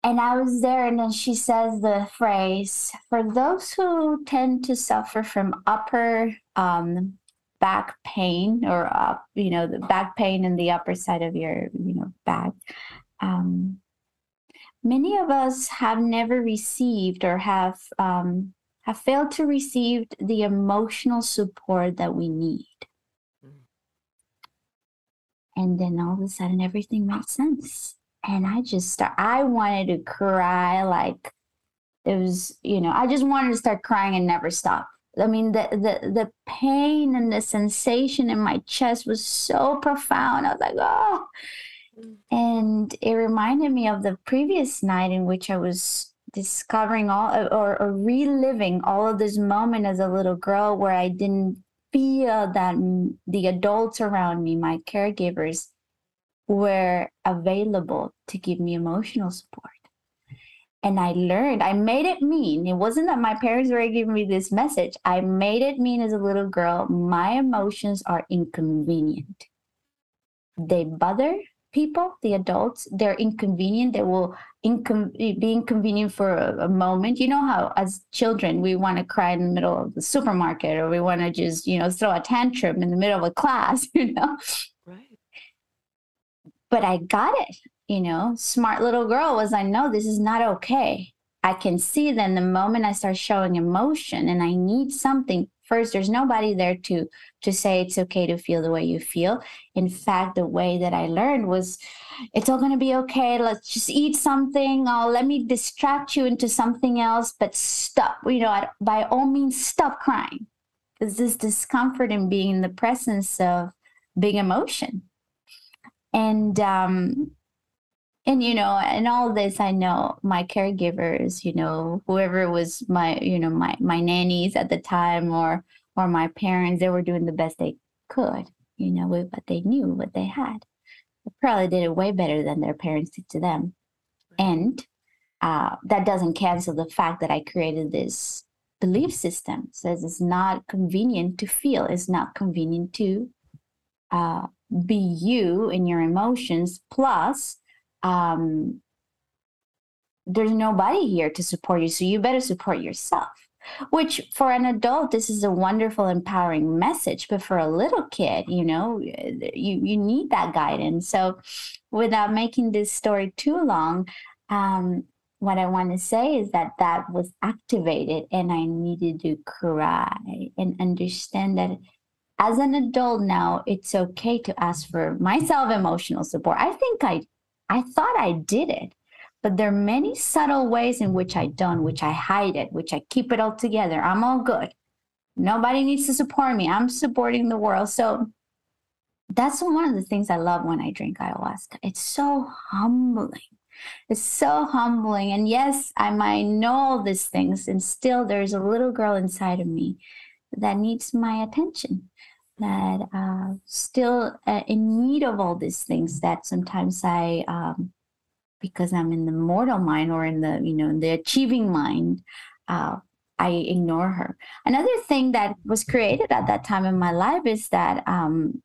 [SPEAKER 1] And I was there, and then she says the phrase for those who tend to suffer from upper um, back pain or up, you know, the back pain in the upper side of your, you know, back. Um, many of us have never received or have um, have failed to receive the emotional support that we need. And then all of a sudden, everything made sense. And I just start, I wanted to cry like it was, you know, I just wanted to start crying and never stop. I mean, the, the, the pain and the sensation in my chest was so profound. I was like, oh. Mm. And it reminded me of the previous night in which I was discovering all or, or reliving all of this moment as a little girl where I didn't feel that the adults around me, my caregivers, were available to give me emotional support. And I learned, I made it mean. It wasn't that my parents were giving me this message. I made it mean as a little girl, my emotions are inconvenient. They bother people, the adults, they're inconvenient. They will incon- be inconvenient for a, a, moment. You know how, as children, we want to cry in the middle of the supermarket, or we want to just, you know, throw a tantrum in the middle of a class. You know, right? But I got it. You know, smart little girl was. I know this is not okay. I can see then the moment I start showing emotion, and I need something first there's nobody there to to say it's okay to feel the way you feel. In fact the way that i learned was it's all going to be okay. Let's just eat something. Oh let me distract you into something else but stop you know by all means stop crying. There's this discomfort in being in the presence of big emotion. And um and you know and all this i know my caregivers you know whoever was my you know my my nannies at the time or or my parents they were doing the best they could you know with what they knew what they had. They probably did it way better than their parents did to them. And uh, that doesn't cancel the fact that i created this belief system. Says it's not convenient to feel. It's not convenient to uh, be you in your emotions plus um, there's nobody here to support you, so you better support yourself. Which for an adult, this is a wonderful, empowering message, but for a little kid, you know, you you need that guidance. So, without making this story too long, um, what I want to say is that that was activated, and I needed to cry and understand that as an adult now, it's okay to ask for myself emotional support. I think I I thought I did it, but there are many subtle ways in which I don't, which I hide it, which I keep it all together. I'm all good. Nobody needs to support me. I'm supporting the world. So that's one of the things I love when I drink ayahuasca. It's so humbling. It's so humbling. And yes, I might know all these things, and still there's a little girl inside of me that needs my attention that uh, still uh, in need of all these things that sometimes I, um, because I'm in the mortal mind or in the, you know, in the achieving mind, uh, I ignore her. Another thing that was created at that time in my life is that um,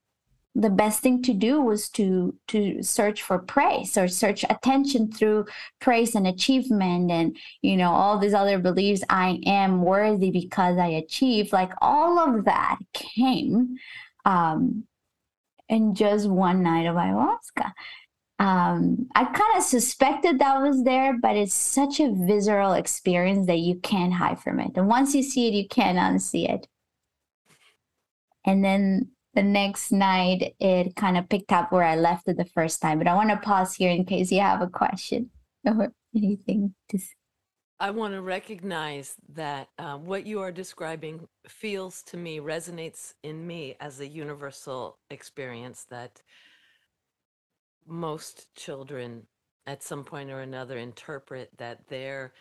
[SPEAKER 1] the best thing to do was to to search for praise or search attention through praise and achievement and you know all these other beliefs i am worthy because i achieved like all of that came um in just one night of ayahuasca um, I kind of suspected that was there, but it's such a visceral experience that you can't hide from it. And once you see it, you can't unsee it. And then the next night it kind of picked up where I left it the first time. But I want to pause here in case you have a question or anything to say.
[SPEAKER 2] I want to recognize that uh, what you are describing feels to me, resonates in me as a universal experience that most children at some point or another interpret that their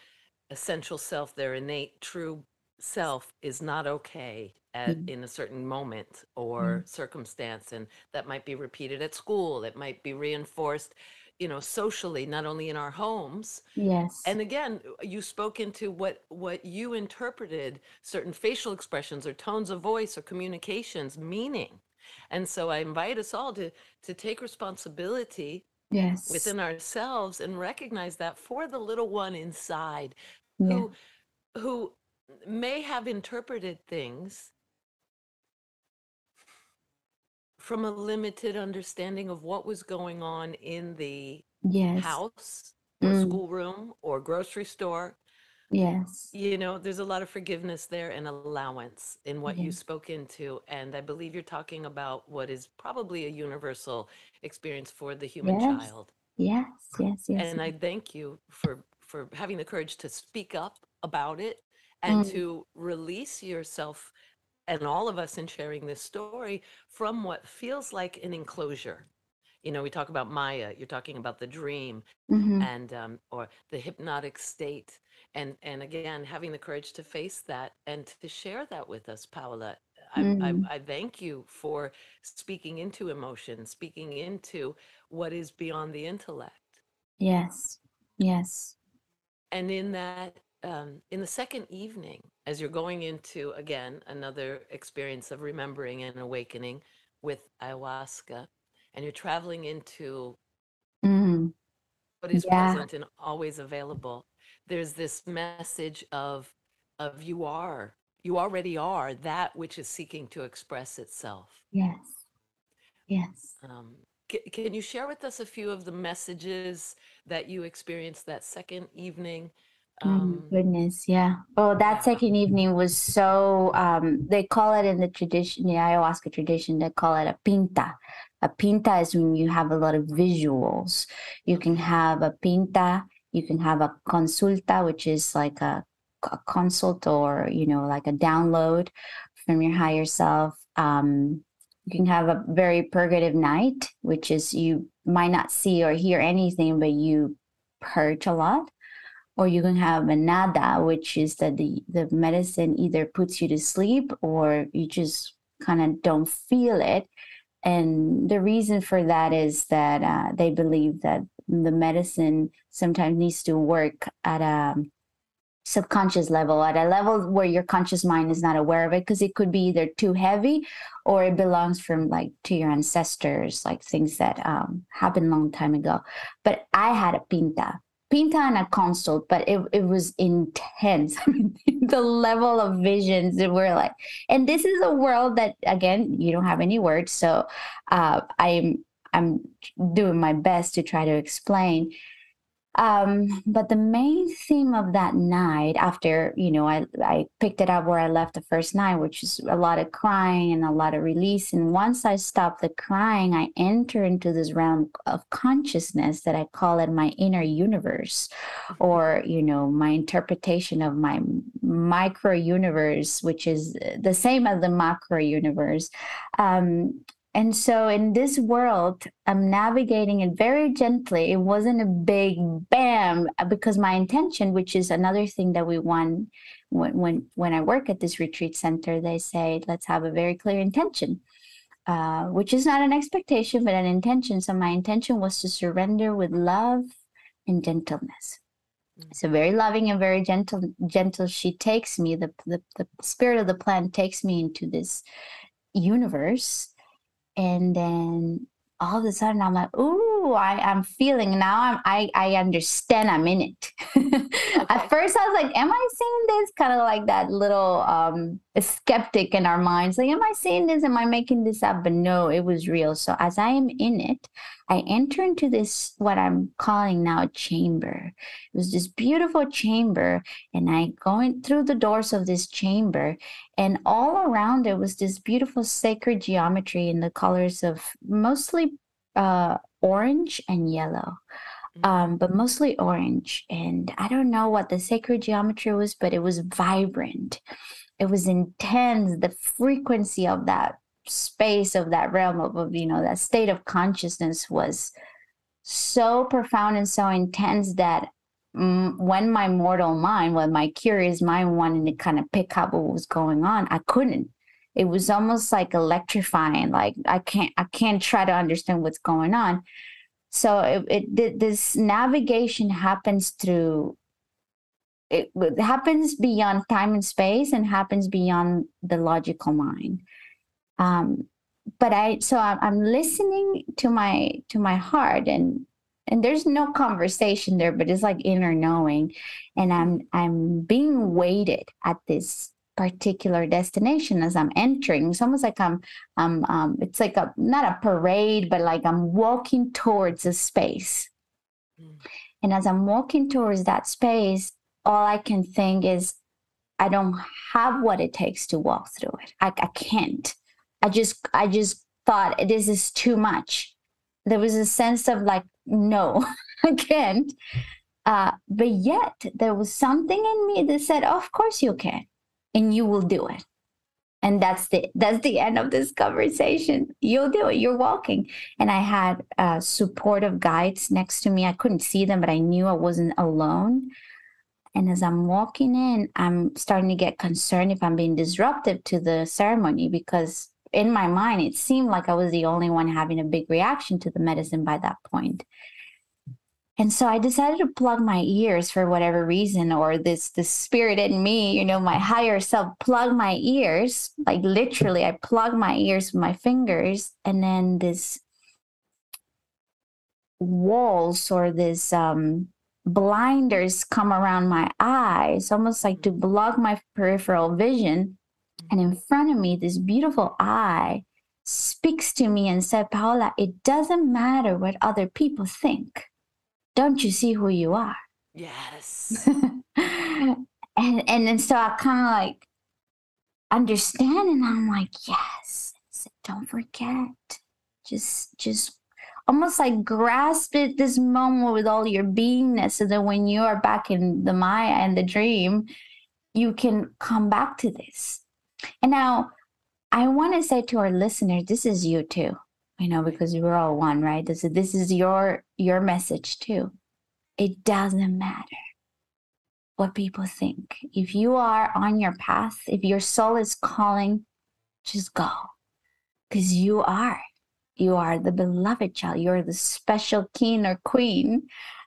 [SPEAKER 2] essential self, their innate true self is not okay at, mm. in a certain moment or mm. circumstance and that might be repeated at school it might be reinforced you know socially not only in our homes
[SPEAKER 1] yes
[SPEAKER 2] and again you spoke into what what you interpreted certain facial expressions or tones of voice or communications meaning and so i invite us all to to take responsibility
[SPEAKER 1] yes
[SPEAKER 2] within ourselves and recognize that for the little one inside yeah. who who may have interpreted things from a limited understanding of what was going on in the
[SPEAKER 1] yes
[SPEAKER 2] house or
[SPEAKER 1] Mm.
[SPEAKER 2] schoolroom or grocery store.
[SPEAKER 1] Yes.
[SPEAKER 2] You know, there's a lot of forgiveness there and allowance in what you
[SPEAKER 1] Yes.
[SPEAKER 2] spoke into. And I believe you're talking about what is probably a universal experience for the human
[SPEAKER 1] Yes.
[SPEAKER 2] child.
[SPEAKER 1] Yes. Yes. Yes.
[SPEAKER 2] And I thank you for for having the courage to speak up about it and
[SPEAKER 1] Mm.
[SPEAKER 2] to release yourself and all of us in sharing this story from what feels like an enclosure. You know, we talk about Maya, you're talking about the dream
[SPEAKER 1] Mhm.
[SPEAKER 2] and um, or the hypnotic state and and again having the courage to face that and to share that with us paola I,
[SPEAKER 1] Mm.
[SPEAKER 2] I, I thank you for speaking into emotion speaking into what is beyond the intellect
[SPEAKER 1] Yes. Yes.
[SPEAKER 2] and in that um, in the second evening as you're going into again another experience of remembering and awakening with ayahuasca and you're traveling into
[SPEAKER 1] Mm.
[SPEAKER 2] what is
[SPEAKER 1] Yeah.
[SPEAKER 2] present and always available there's this message of of you are you already are that which is seeking to express itself
[SPEAKER 1] Yes. Yes.
[SPEAKER 2] um, ca- can you share with us a few of the messages that you experienced that second evening
[SPEAKER 1] Oh
[SPEAKER 2] um,
[SPEAKER 1] goodness, yeah. Oh, that second evening was so um they call it in the tradition, the ayahuasca tradition, they call it a pinta. A pinta is when you have a lot of visuals. You can have a pinta, you can have a consulta, which is like a, a consult or, you know, like a download from your higher self. Um, you can have a very purgative night, which is you might not see or hear anything, but you purge a lot or you can have a nada, which is that the, the medicine either puts you to sleep or you just kind of don't feel it. And the reason for that is that uh, they believe that the medicine sometimes needs to work at a subconscious level, at a level where your conscious mind is not aware of it, because it could be either too heavy or it belongs from like to your ancestors, like things that um, happened long time ago. But I had a pinta pinta and a consult, but it, it was intense. The level of visions that were like, and this is a world that again, you don't have any words. So uh, I'm I'm doing my best to try to explain. Um, but the main theme of that night, after you know, I I picked it up where I left the first night, which is a lot of crying and a lot of release. And once I stopped the crying, I enter into this realm of consciousness that I call it my inner universe, or you know, my interpretation of my micro universe, which is the same as the macro universe. Um, and so in this world, I'm navigating it very gently. It wasn't a big bam because my intention, which is another thing that we want when when when I work at this retreat center, they say let's have a very clear intention, uh, which is not an expectation but an intention. So my intention was to surrender with love and gentleness.
[SPEAKER 2] Mm.
[SPEAKER 1] So very loving and very gentle. Gentle. She takes me. The the, the spirit of the plant takes me into this universe and then all of a sudden I'm like, ooh, I, I'm feeling now I'm I I understand I'm in it.
[SPEAKER 2] Okay.
[SPEAKER 1] At first I was like, am I seeing this? Kind of like that little um skeptic in our minds. Like, am I seeing this? Am I making this up? But no, it was real. So as I am in it, I enter into this what I'm calling now a chamber. It was this beautiful chamber, and I go in through the doors of this chamber, and all around it was this beautiful sacred geometry in the colors of mostly uh, orange and yellow, um, but mostly orange. And I don't know what the sacred geometry was, but it was vibrant. It was intense. The frequency of that space of that realm of, of you know that state of consciousness was so profound and so intense that mm, when my mortal mind, when my curious mind wanted to kind of pick up what was going on, I couldn't. It was almost like electrifying. Like I can't, I can't try to understand what's going on. So it, it this navigation happens through. It, it happens beyond time and space, and happens beyond the logical mind. Um, but I, so I'm, I'm listening to my to my heart, and and there's no conversation there but it's like inner knowing and i'm i'm being weighted at this particular destination as i'm entering it's almost like i'm i'm um it's like a not a parade but like i'm walking towards a space
[SPEAKER 2] Mm.
[SPEAKER 1] And as I'm walking towards that space, all I can think is, I don't have what it takes to walk through it. I, I can't. I just, I just thought this is too much. There was a sense of like, no, I can't. Uh, but yet there was something in me that said, oh, of course you can, and you will do it. And that's the that's the end of this conversation. You'll do it. You're walking, and I had uh, supportive guides next to me. I couldn't see them, but I knew I wasn't alone. And as I'm walking in, I'm starting to get concerned if I'm being disruptive to the ceremony because in my mind, it seemed like I was the only one having a big reaction to the medicine by that point. And so I decided to plug my ears for whatever reason, or this the spirit in me, you know, my higher self, plug my ears, like literally, I plug my ears with my fingers, and then this walls or this um blinders come around my eyes, almost like to block my peripheral vision. And in front of me, this beautiful eye speaks to me and said, Paola, it doesn't matter what other people think. Don't you see who you are?
[SPEAKER 2] Yes.
[SPEAKER 1] and and then so I kind of like understand and I'm like, yes. Don't forget. Just just almost like grasp it this moment with all your beingness so that when you are back in the Maya and the dream, you can come back to this. And now I want to say to our listeners, this is you too, you know, because we're all one, right? This is this is your your message too. It doesn't matter what people think. If you are on your path, if your soul is calling, just go. Because you are you are the beloved child you're the special king or queen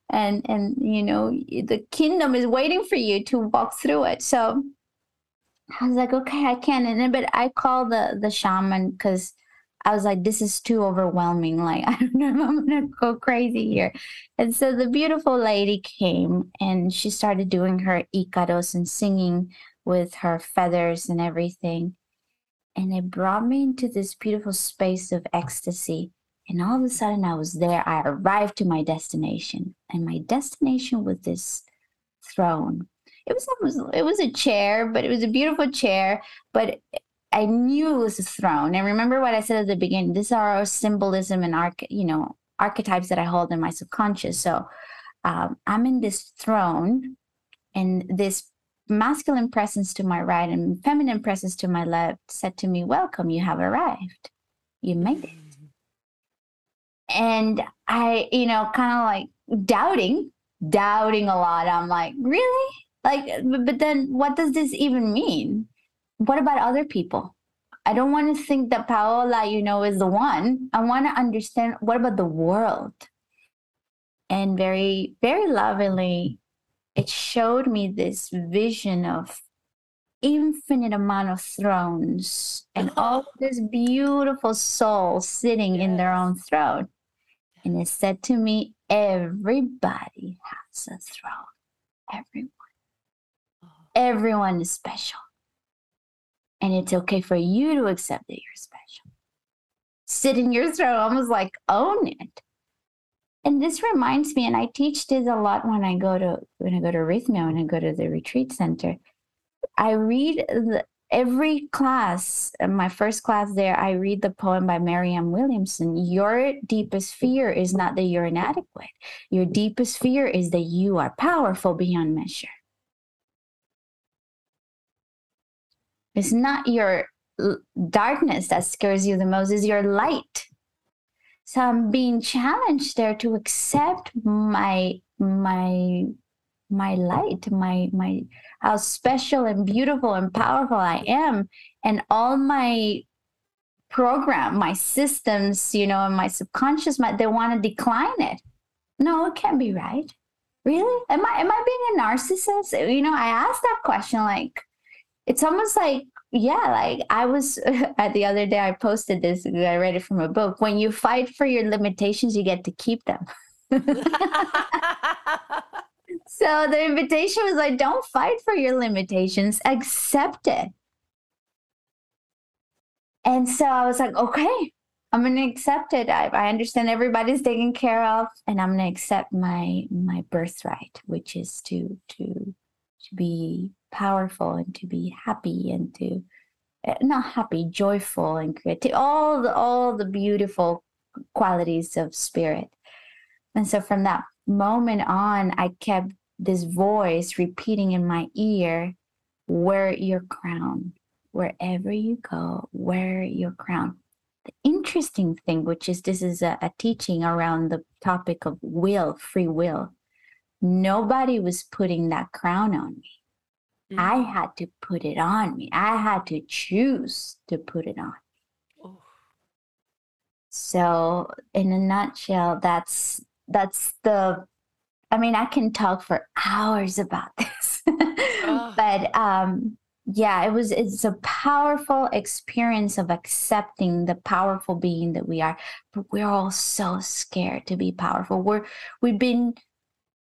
[SPEAKER 1] and and you know the kingdom is waiting for you to walk through it so i was like okay i can and then but i called the the shaman because i was like this is too overwhelming like i don't know if i'm gonna go crazy here and so the beautiful lady came and she started doing her icaros and singing with her feathers and everything and it brought me into this beautiful space of ecstasy. And all of a sudden, I was there. I arrived to my destination, and my destination was this throne. It was almost, it was a chair, but it was a beautiful chair. But I knew it was a throne. And remember what I said at the beginning. These are our symbolism and arch, you know, archetypes that I hold in my subconscious. So um, I'm in this throne, and this masculine presence to my right and feminine presence to my left said to me, Welcome, you have arrived. You made it. And I, you know, kind of like doubting, doubting a lot. I'm like, Really? Like, but then what does this even mean? What about other people? I don't want to think that Paola, you know, is the one. I want to understand what about the world? And very, very lovingly, it showed me this vision of infinite amount of thrones and all this beautiful souls sitting yes. in their own throne. And it said to me, everybody has a throne. Everyone. Oh. Everyone is special. And it's okay for you to accept that you're special. Sit in your throne, almost like own it and this reminds me, and I teach this a lot when I go to when I go to Rythmia, when I go to the retreat center. I read the, every class, my first class there, I read the poem by Marianne Williamson. Your deepest fear is not that you're inadequate. Your deepest fear is that you are powerful beyond measure. It's not your darkness that scares you the most, it's your light. So i'm being challenged there to accept my my my light my my how special and beautiful and powerful i am. And all my program my systems you know and my subconscious mind they want to decline it. No it can't be right. Really? Am i am i being a narcissist? You know i asked that question like it's almost like yeah like i was at the other day i posted this i read it from a book. When you fight for your limitations you get to keep them. So the invitation was like don't fight for your limitations accept it. And so i was like okay I'm gonna accept it. I, I understand everybody's taken care of, and I'm gonna accept my my birthright, which is to to to be powerful and to be happy and to eh, not happy, joyful and creative. All the all the beautiful qualities of spirit. And so from that moment on, I kept this voice repeating in my ear, Wear your crown. Wherever you go, wear your crown. The interesting thing, which is this is a, a teaching around the topic of will, free will. Nobody was putting that crown on me. Mm-hmm. I mm. had to put it on me. I had to choose to put it on. Oh. So, in a nutshell, that's that's the I mean, I can talk for hours about this. oh. But um yeah, it was it's a powerful experience of accepting the powerful being that we are. But we're all so scared to be powerful. We're we've been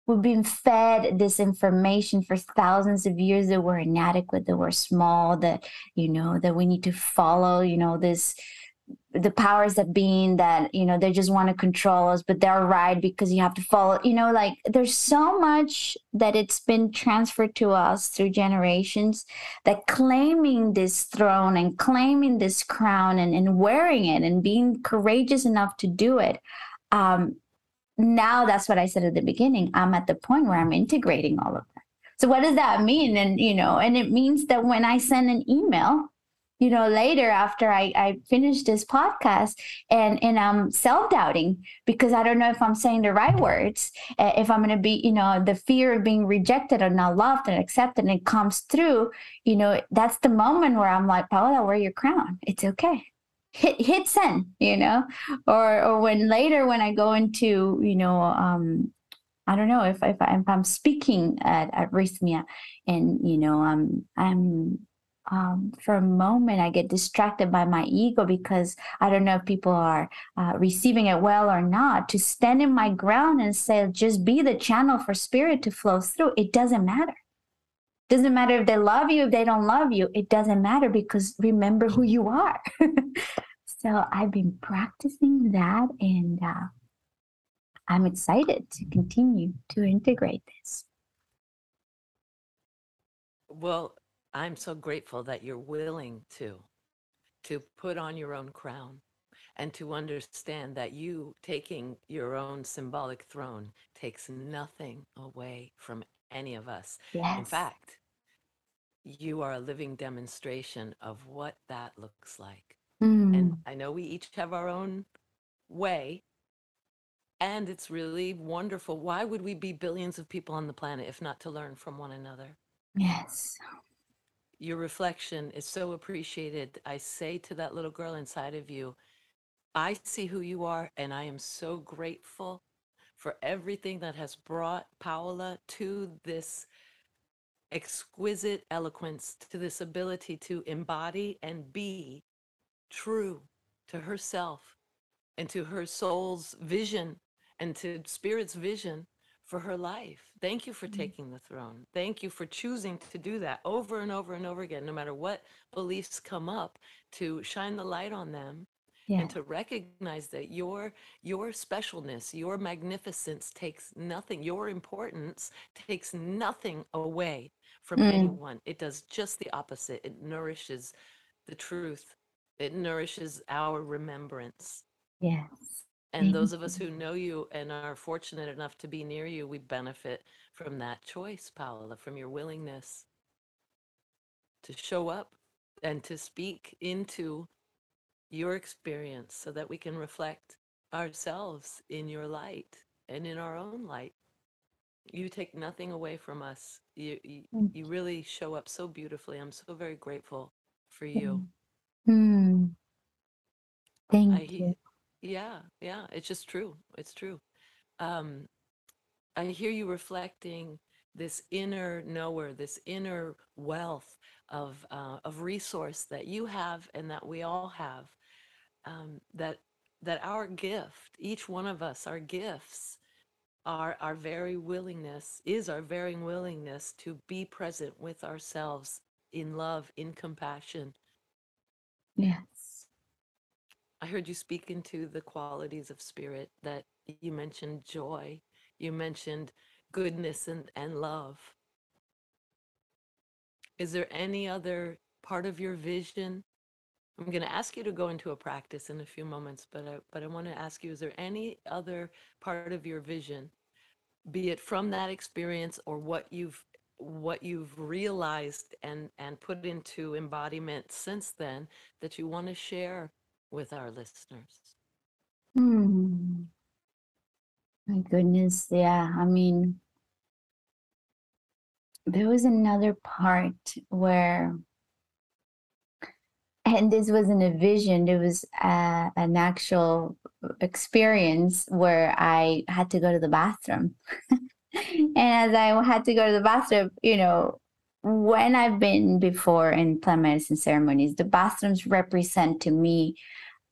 [SPEAKER 1] we've been fed this information for thousands of years that we're inadequate, that we're small, that you know, that we need to follow, you know, this the powers that being that you know they just want to control us but they're right because you have to follow you know like there's so much that it's been transferred to us through generations that claiming this throne and claiming this crown and, and wearing it and being courageous enough to do it um now that's what i said at the beginning i'm at the point where i'm integrating all of that. So what does that mean? And you know and it means that when i send an email you know later after i i finished this podcast and and i'm self-doubting because i don't know if i'm saying the right words eh, if i'm to be you know the fear of being rejected or not loved and accepted and it comes through you know that's the moment where i'm like paola wear your crown. It's okay hit hit send you know or or when later when i go into you know um I don't know if if, I, I'm speaking at, at Rythmia and you know I'm I'm um, for a moment I get distracted by my ego because I don't know if people are uh, receiving it well or not. To stand in my ground and say, just be the channel for spirit to flow through, it doesn't matter. Doesn't matter if they love you, if they don't love you, it doesn't matter because remember who you are. so I've been practicing that and uh, I'm excited to continue to integrate this.
[SPEAKER 2] Well, I'm so grateful that you're willing to to put on your own crown and to understand that you taking your own symbolic throne takes nothing away from any of us. Yes. In fact, you are a living demonstration of what that looks like. Mm. And I know we each have our own way, and it's really wonderful. Why would we be billions of people on the planet if not to learn from one another?
[SPEAKER 1] Yes
[SPEAKER 2] your reflection is so appreciated. I say to that little girl inside of you, I see who you are, and I am so grateful for everything that has brought Paola to this exquisite eloquence, to this ability to embody and be true to herself and to her soul's vision and to spirit's vision for her life. Thank you for mm-hmm. taking the throne. Thank you for choosing to do that over and over and over again, no matter what beliefs come up, to shine the light on them yeah. and to recognize that your your specialness, your magnificence takes nothing, your importance takes nothing away from mm. anyone. It does just the opposite. It nourishes the truth. It nourishes our remembrance.
[SPEAKER 1] Yes.
[SPEAKER 2] And those of us who know you and are fortunate enough to be near you, we benefit from that choice, Paola, from your willingness to show up and to speak into your experience so that we can reflect ourselves in your light and in our own light. You take nothing away from us. You, you, mm. you really show up so beautifully. I'm so very grateful for you.
[SPEAKER 1] Mm. Thank I, you.
[SPEAKER 2] Yeah, yeah, it's just true. It's true. Um, I hear you reflecting this inner knower, this inner wealth of uh, of resource that you have and that we all have. Um, that that our gift, each one of us, our gifts, our our very willingness is our very willingness to be present with ourselves in love, in compassion.
[SPEAKER 1] Yes.
[SPEAKER 2] I heard you speak into the qualities of spirit that you mentioned joy, you mentioned goodness and, and love. Is there any other part of your vision? I'm going to ask you to go into a practice in a few moments, but I, but I want to ask you is there any other part of your vision, be it from that experience or what you've what you've realized and and put into embodiment since then that you want to share with our listeners?
[SPEAKER 1] Hmm. My goodness, yeah. I mean, there was another part where, and this wasn't a vision, it was uh, an actual experience where I had to go to the bathroom. and as I had to go to the bathroom, you know, when I've been before in plant medicine ceremonies, the bathrooms represent to me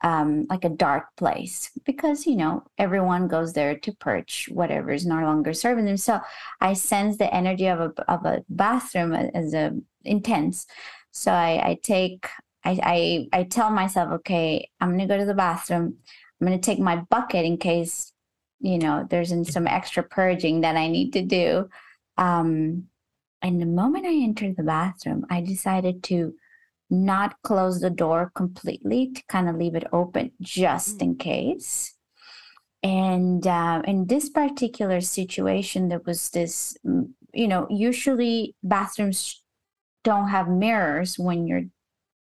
[SPEAKER 1] um, like a dark place because you know everyone goes there to purge whatever is no longer serving them. So I sense the energy of a of a bathroom as a intense. So I, I take I, I I tell myself, okay, I'm gonna go to the bathroom. I'm gonna take my bucket in case you know there's some extra purging that I need to do. Um, and the moment I entered the bathroom, I decided to not close the door completely to kind of leave it open just in case. And uh, in this particular situation, there was this, mm, you know, usually bathrooms don't have mirrors when you're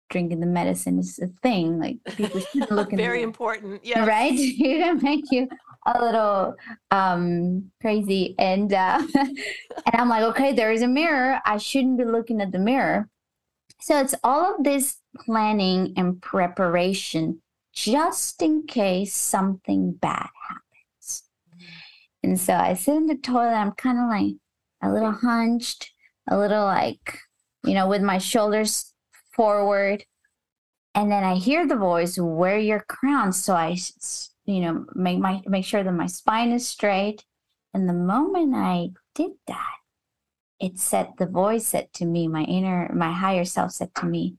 [SPEAKER 1] drinking the medicine is a thing. Like people should look at
[SPEAKER 2] very important. Yeah.
[SPEAKER 1] Right? you can make you a little um crazy. And uh and I'm like, okay, there is a mirror. I shouldn't be looking at the mirror. So it's all of this planning and preparation just in case something bad happens. And so I sit in the toilet, I'm kind of like a little hunched, a little like, you know, with my shoulders forward. And then I hear the voice, wear your crown. So I, you know, make my make sure that my spine is straight. And the moment I did that, it said the voice said to me my inner my higher self said to me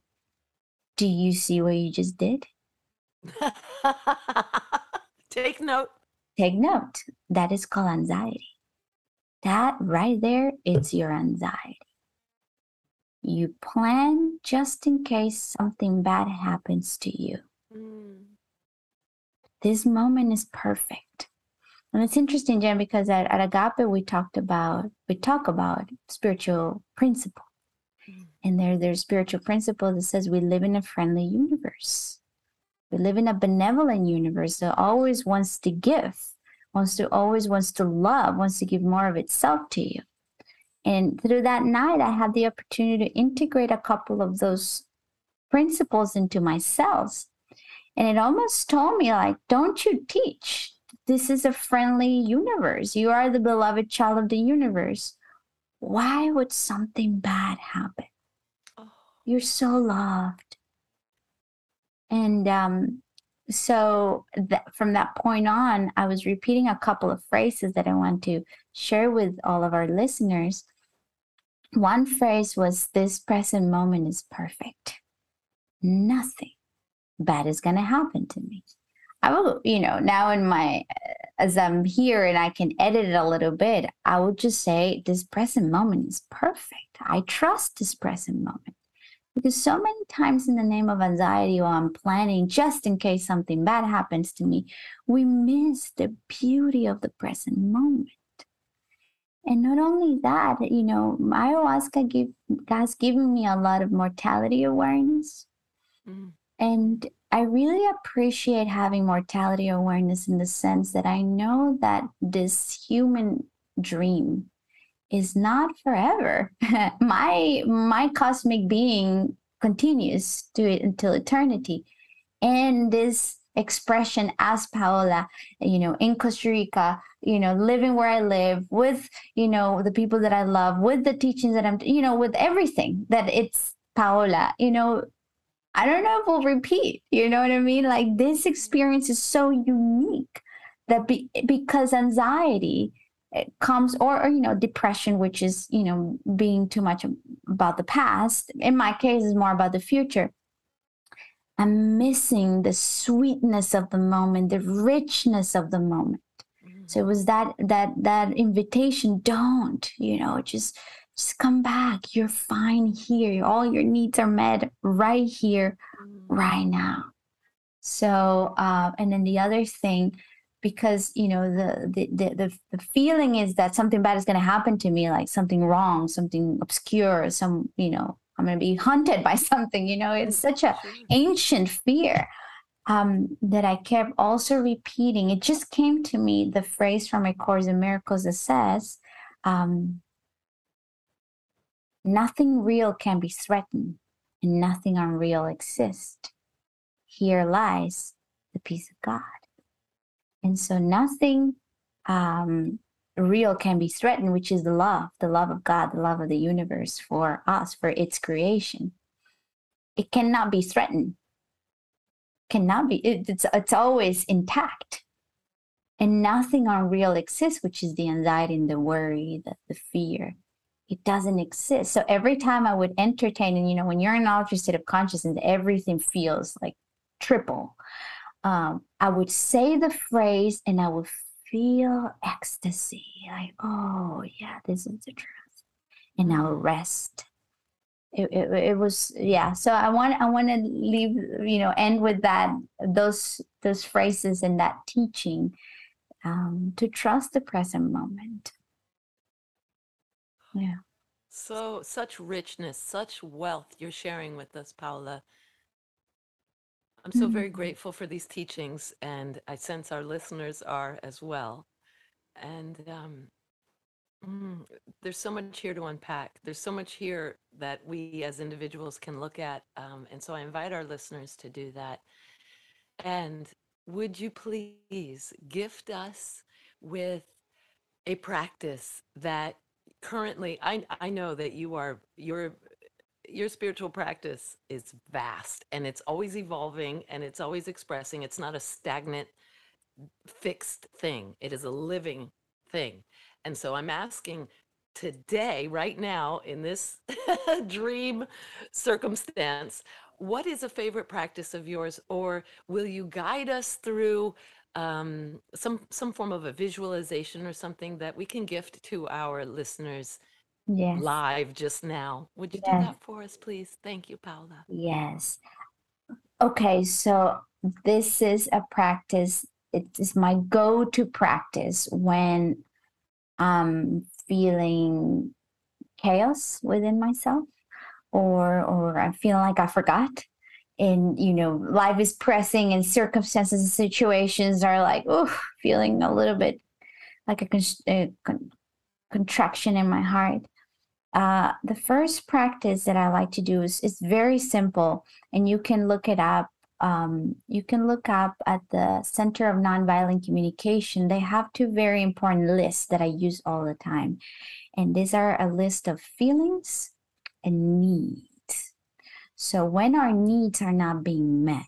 [SPEAKER 1] do you see what you just did
[SPEAKER 2] take note
[SPEAKER 1] take note that is called anxiety that right there it's your anxiety you plan just in case something bad happens to you mm. this moment is perfect and it's interesting, Jen, because at, at Agape we talked about we talk about spiritual principle. Mm. And there there's spiritual principle that says we live in a friendly universe. We live in a benevolent universe that always wants to give, wants to always wants to love, wants to give more of itself to you. And through that night, I had the opportunity to integrate a couple of those principles into myself. And it almost told me, like, don't you teach, this is a friendly universe. You are the beloved child of the universe. Why would something bad happen? Oh. You're so loved. And um, so that, from that point on, I was repeating a couple of phrases that I want to share with all of our listeners. One phrase was, This present moment is perfect. Nothing bad is going to happen to me. I will, you know, now in my, as I'm here and I can edit it a little bit, I would just say this present moment is perfect. I trust this present moment. Because so many times in the name of anxiety or I'm planning just in case something bad happens to me, we miss the beauty of the present moment. And not only that, you know, ayahuasca give, has given me a lot of mortality awareness. Mm. And I really appreciate having mortality awareness in the sense that I know that this human dream is not forever. my my cosmic being continues to it until eternity. And this expression as Paola, you know, in Costa Rica, you know, living where I live with, you know, the people that I love, with the teachings that I'm, you know, with everything that it's Paola, you know, I don't know if we'll repeat. You know what I mean? Like this experience is so unique that be, because anxiety eh, comes or, or, you know depression which is you know being too much about the past in my case is more about the future I'm missing the sweetness of the moment, the richness of the moment. So it was that that that invitation, don't, you know, just just come back. You're fine here. All your needs are met right here, right now. So uh, and then the other thing, because you know the the the, the, the feeling is that something bad is going to happen to me, like something wrong, something obscure, some you know I'm going to be hunted by something. You know, it's such a ancient fear um, that I kept also repeating. It just came to me the phrase from A Course in Miracles that says, um, "Nothing real can be threatened, and nothing unreal exists. Here lies the peace of God." And so, nothing um, real can be threatened, which is the love, the love of God, the love of the universe for us, for its creation. It cannot be threatened cannot be. It, it's it's always intact. And nothing unreal exists which is the anxiety and the worry the, the fear. It doesn't exist. So every time i would entertain and you know when you're in an altered state of consciousness everything feels like triple. Um, i would say the phrase and i would feel ecstasy like oh yeah this is the truth. And i would rest it, it, it, was yeah. So i want i want to leave you know end with that those those phrases and that teaching um, to trust the present moment. Yeah.
[SPEAKER 2] So such richness such wealth you're sharing with us paola i'm so mm-hmm. very grateful for these teachings and i sense our listeners are as well. And um, Mm, there's so much here to unpack. There's so much here that we as individuals can look at. Um, and so I invite our listeners to do that. And would you please gift us with a practice that currently I, I know that you are your your spiritual practice is vast and it's always evolving and it's always expressing. It's not a stagnant fixed thing. It is a living thing. And so I'm asking today, right now, in this dream circumstance, what is a favorite practice of yours? Or will you guide us through um, some some form of a visualization or something that we can gift to our listeners
[SPEAKER 1] yes.
[SPEAKER 2] live just now? Would you yes. do that for us, please? Thank you, Paola.
[SPEAKER 1] Yes. Okay, so this is a practice. It is my go-to practice when um, feeling chaos within myself or or I'm feeling like I forgot. And you know life is pressing and circumstances and situations are like oh feeling a little bit like a, con- a con- contraction in my heart. Uh, the first practice that I like to do is is very simple, and you can look it up um, you can look up at the Center of Nonviolent Communication. They have two very important lists that I use all the time. And these are a list of feelings and needs. So when our needs are not being met,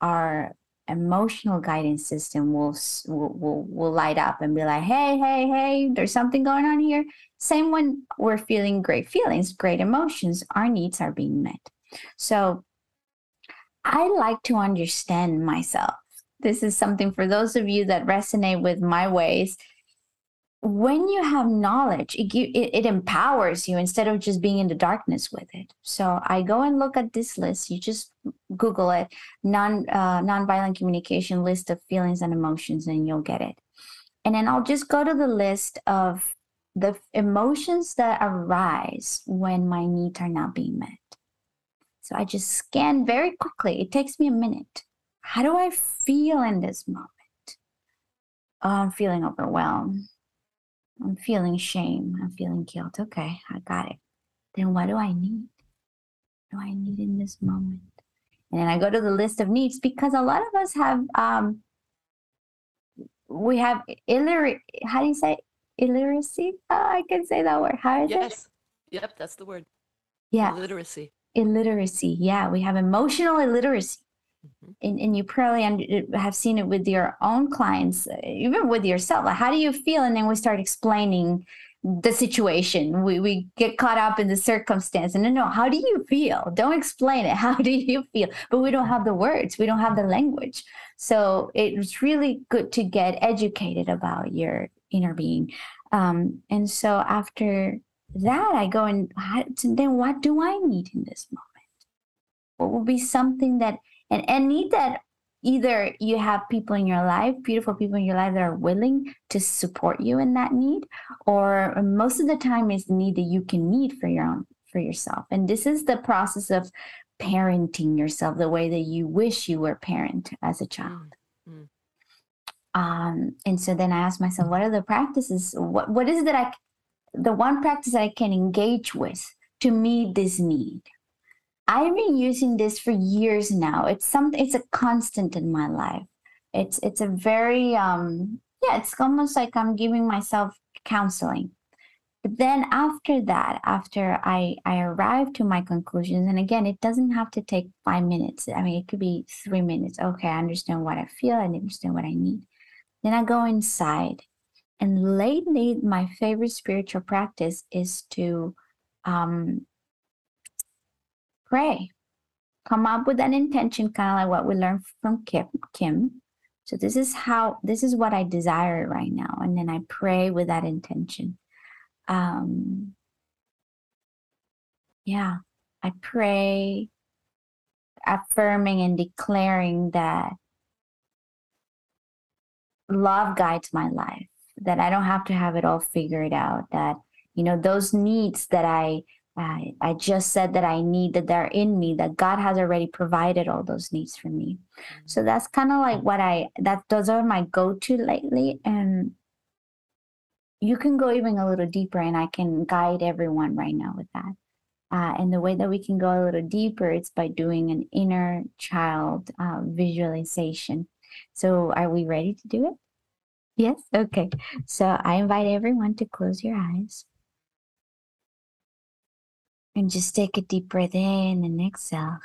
[SPEAKER 1] our emotional guidance system will, will, will, will light up and be like, hey, hey, hey, there's something going on here. Same when we're feeling great feelings, great emotions, our needs are being met. So I like to understand myself. This is something for those of you that resonate with my ways. When you have knowledge, it, it, empowers you instead of just being in the darkness with it. So I go and look at this list. You just Google it, non uh, nonviolent communication list of feelings and emotions, and you'll get it. And then I'll just go to the list of the emotions that arise when my needs are not being met. So I just scan very quickly. It takes me a minute. How do I feel in this moment? Oh, I'm feeling overwhelmed. I'm feeling shame. I'm feeling guilt. Okay, I got it. Then what do I need? What do I need in this moment? And then I go to the list of needs because a lot of us have um we have illiterate how do you say illiteracy? Oh, I can say that word. How is
[SPEAKER 2] yes. it? Yes. Yep, that's the word.
[SPEAKER 1] Yeah.
[SPEAKER 2] Illiteracy
[SPEAKER 1] illiteracy. Yeah, we have emotional illiteracy. Mm-hmm. And, and you probably have seen it with your own clients, even with yourself. Like, how do you feel? And then we start explaining the situation. We we get caught up in the circumstance. And no, no, how do you feel? Don't explain it. How do you feel? But we don't have the words. We don't have the language. So it's really good to get educated about your inner being. Um, and so after that, I go and then what do I need in this moment? What will be something that and, and need that either you have people in your life, beautiful people in your life that are willing to support you in that need, or most of the time is the need that you can meet for your own for yourself. And this is the process of parenting yourself the way that you wish you were parent as a child. Mm-hmm. Um, and so then I asked myself, what are the practices? What what is it that I the one practice I can engage with to meet this need? I've been using this for years now. It's something it's a constant in my life. It's it's a very um yeah, it's almost like I'm giving myself counseling. But then after that, after I I arrive to my conclusions, and again, it doesn't have to take five minutes. I mean, it could be three minutes. Okay, I understand what I feel, I understand what I need. Then I go inside. And lately, my favorite spiritual practice is to um, pray. Come up with an intention, kind of like what we learned from Kim. Kim. So this is how this is what I desire right now, and then I pray with that intention. Um, yeah, I pray, affirming and declaring that love guides my life. That I don't have to have it all figured out. That you know those needs that I I, I just said that I need that they're in me, that God has already provided all those needs for me. So mm-hmm. that's kind of like what I that those are my go-to lately. And you can go even a little deeper and I can guide everyone right now with that. Uh, and the way that we can go a little deeper, is by doing an inner child uh, visualization. So are we ready to do it? Yes? Okay. So I invite everyone to close your eyes. And just take a deep breath in and exhale.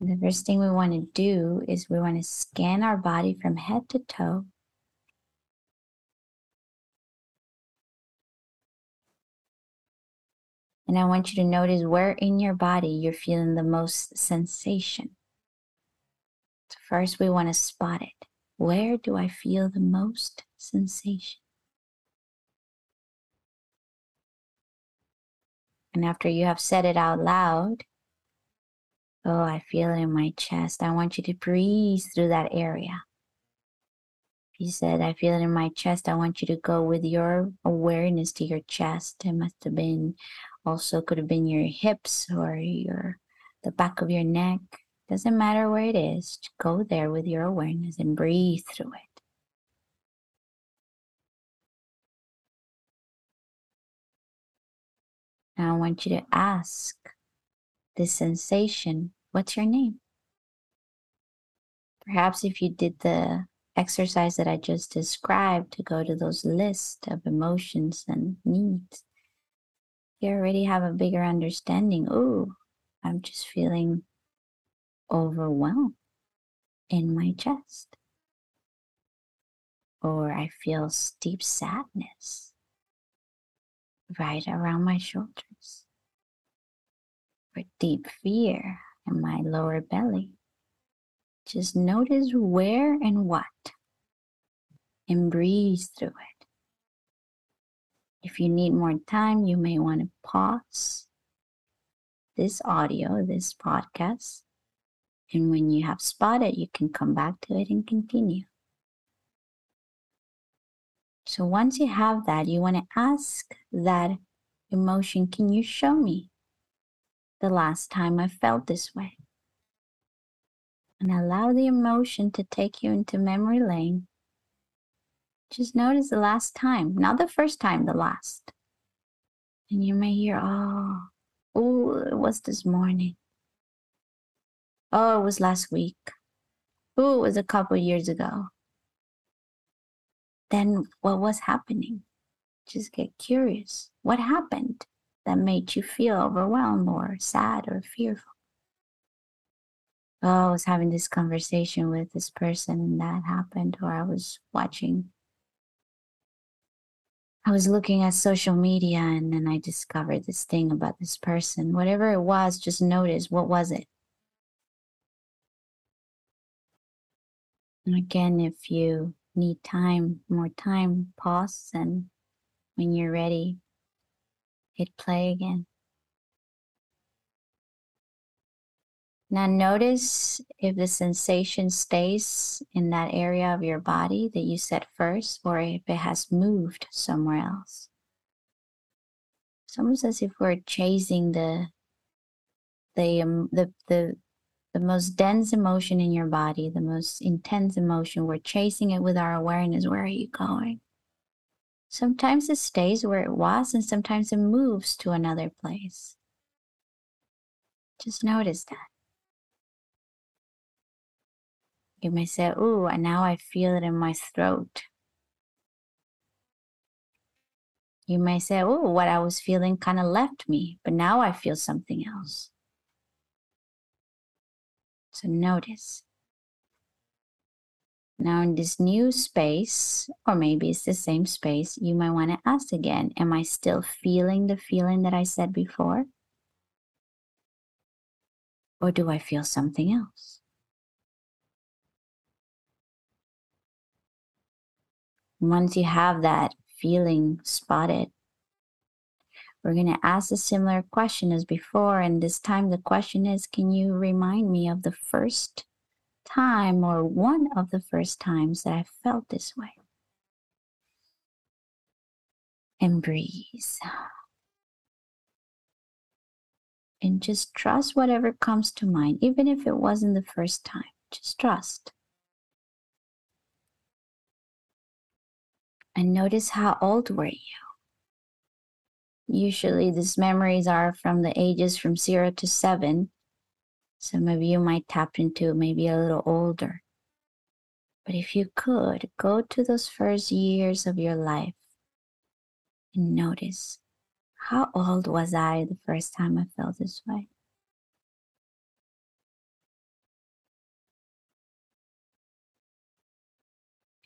[SPEAKER 1] The first thing we want to do is we want to scan our body from head to toe. And I want you to notice where in your body you're feeling the most sensation. First, we want to spot it. Where do I feel the most sensation? And after you have said it out loud, oh, I feel it in my chest. I want you to breathe through that area. If you said, I feel it in my chest, I want you to go with your awareness to your chest. It must have been also could have been your hips or your the back of your neck. Doesn't matter where it is. Go there with your awareness and breathe through it. Now I want you to ask this sensation, what's your name? Perhaps if you did the exercise that I just described to go to those lists of emotions and needs, you already have a bigger understanding. Oh, I'm just feeling overwhelmed in my chest. Or I feel deep sadness right around my shoulders, or deep fear in my lower belly. Just notice where and what, and breathe through it. If you need more time, you may want to pause this audio, this podcast, and when you have spotted, you can come back to it and continue. So once you have that, you want to ask that emotion, can you show me the last time I felt this way? And allow the emotion to take you into memory lane. Just notice the last time, not the first time, the last. And you may hear, oh, oh, it was this morning. Oh, it was last week. Oh, it was a couple years ago then what was happening? Just get curious. What happened that made you feel overwhelmed or sad or fearful? Oh, I was having this conversation with this person and that happened, or I was watching I was looking at social media and then I discovered this thing about this person. Whatever it was, just notice what was it? Again, if you need time, more time, pause and when you're ready, hit play again. Now notice if the sensation stays in that area of your body that you set first or if it has moved somewhere else. It's almost as if we're chasing the the um, the the the most dense emotion in your body, the most intense emotion. We're chasing it with our awareness. Where are you going? Sometimes it stays where it was, and sometimes it moves to another place. Just notice that. You may say, "Ooh, and now I feel it in my throat." You may say, "Oh, what I was feeling kind of left me, but now I feel something else." So notice. Now, in this new space, or maybe it's the same space, you might want to ask again Am I still feeling the feeling that I said before? Or do I feel something else? Once you have that feeling spotted, we're going to ask a similar question as before. And this time, the question is Can you remind me of the first time or one of the first times that I felt this way? And breathe. And just trust whatever comes to mind, even if it wasn't the first time. Just trust. And notice how old were you? Usually these memories are from the ages from zero to seven. Some of you might tap into maybe a little older. But if you could, go to those first years of your life and notice how old was I the first time I felt this way?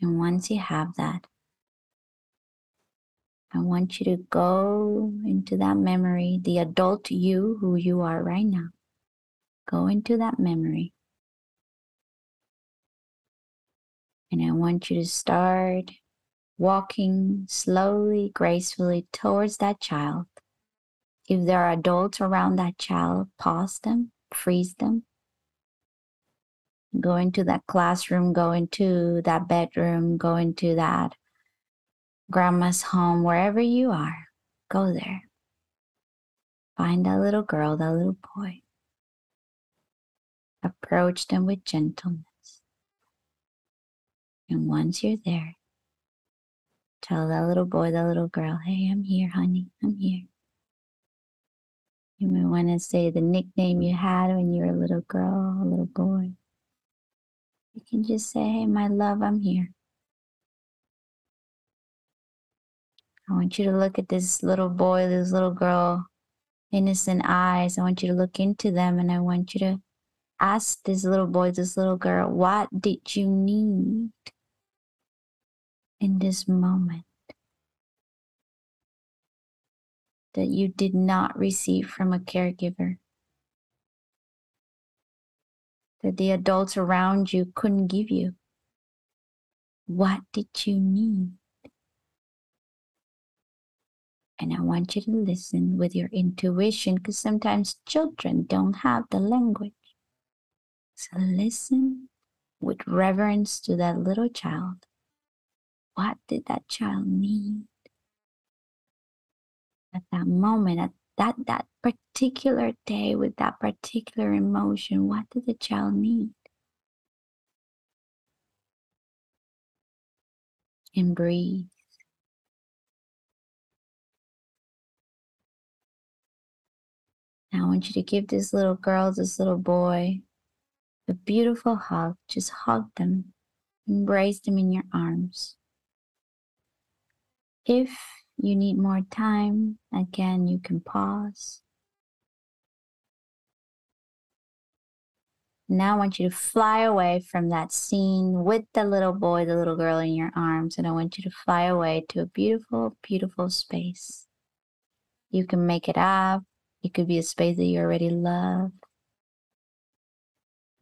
[SPEAKER 1] And once you have that, I want you to go into that memory, the adult you who you are right now. Go into that memory. And I want you to start walking slowly, gracefully towards that child. If there are adults around that child, pause them, freeze them. Go into that classroom, go into that bedroom, go into that grandma's home, wherever you are, go there. Find that little girl, that little boy. Approach them with gentleness. And once you're there, tell that little boy, that little girl, hey, I'm here, honey, I'm here. You may want to say the nickname you had when you were a little girl, a little boy. You can just say, hey, my love, I'm here. I want you to look at this little boy, this little girl, innocent eyes. I want you to look into them and I want you to ask this little boy, this little girl, what did you need in this moment that you did not receive from a caregiver? That the adults around you couldn't give you? What did you need? And I want you to listen with your intuition because sometimes children don't have the language. So listen with reverence to that little child. What did that child need at that moment, at that, that particular day with that particular emotion? What did the child need? And breathe. I want you to give this little girl, this little boy, a beautiful hug. Just hug them, embrace them in your arms. If you need more time, again, you can pause. Now I want you to fly away from that scene with the little boy, the little girl in your arms, and I want you to fly away to a beautiful, beautiful space. You can make it up. It could be a space that you already love.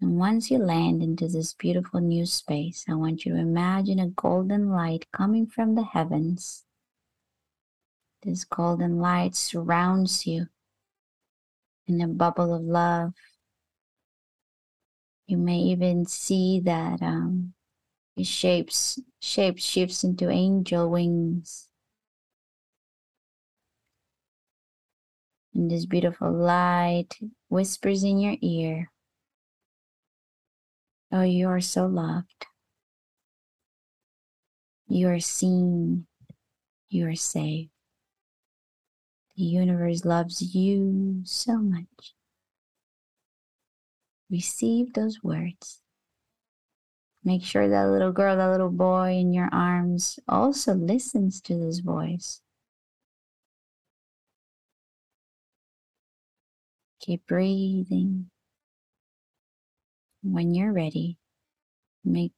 [SPEAKER 1] And once you land into this beautiful new space, I want you to imagine a golden light coming from the heavens. This golden light surrounds you in a bubble of love you may even see that um, it shapes shape shifts into angel wings. And this beautiful light whispers in your ear, Oh, you are so loved. You are seen. You are safe. The universe loves you so much receive those words. Make sure that little girl, that little boy in your arms also listens to this voice. Keep breathing. When you're ready, make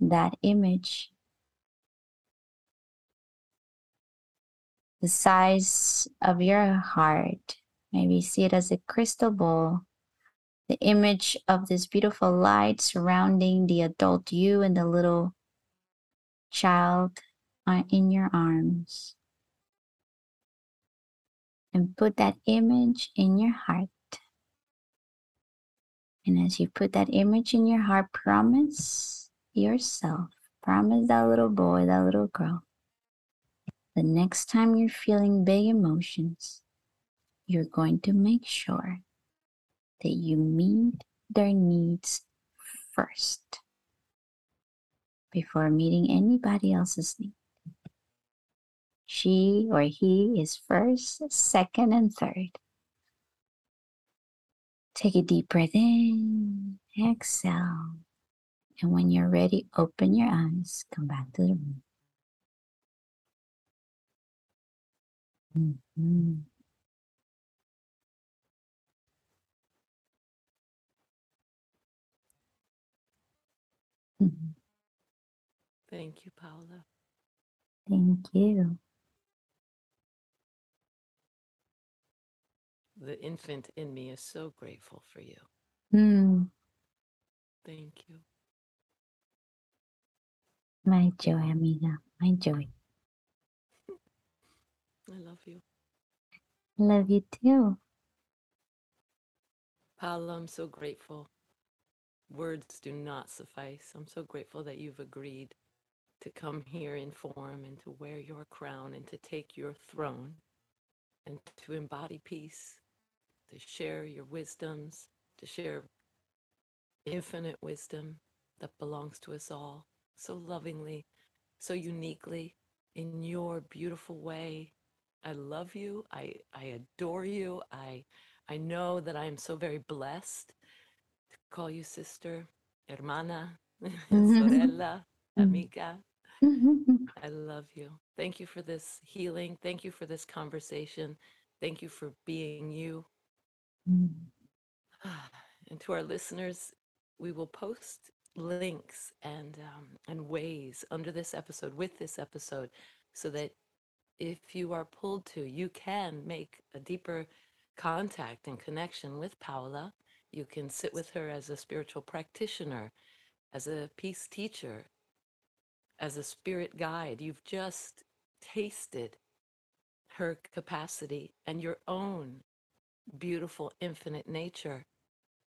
[SPEAKER 1] that image the size of your heart. Maybe see it as a crystal ball the image of this beautiful light surrounding the adult you and the little child uh, in your arms. And put that image in your heart. And as you put that image in your heart, promise yourself, promise that little boy, that little girl, the next time you're feeling big emotions, you're going to make sure that you meet their needs first before meeting anybody else's need. She or he is first, second, and third. Take a deep breath in, exhale. And when you're ready, open your eyes, come back to the room. Mm-hmm. Mhm.
[SPEAKER 2] Thank you, Paola.
[SPEAKER 1] Thank you.
[SPEAKER 2] The infant in me is so grateful for you.
[SPEAKER 1] Mm,
[SPEAKER 2] Thank you.
[SPEAKER 1] my joy, amiga. My joy.
[SPEAKER 2] I love you.
[SPEAKER 1] Love you too.
[SPEAKER 2] Paola, I'm so grateful. Words do not suffice. I'm so grateful that you've agreed to come here in form and to wear your crown and to take your throne and to embody peace, to share your wisdoms, to share infinite wisdom that belongs to us all so lovingly, so uniquely, in your beautiful way. I love you. I, I adore you. I, I know that I am so very blessed to call you sister, hermana, sorella, amiga. I love you. Thank you for this healing. Thank you for this conversation. Thank you for being you. And to our listeners, we will post links and um, and ways under this episode with this episode so that if you are pulled to you can make a deeper contact and connection with paola you can sit with her as a spiritual practitioner as a peace teacher as a spirit guide. You've just tasted her capacity and your own beautiful infinite nature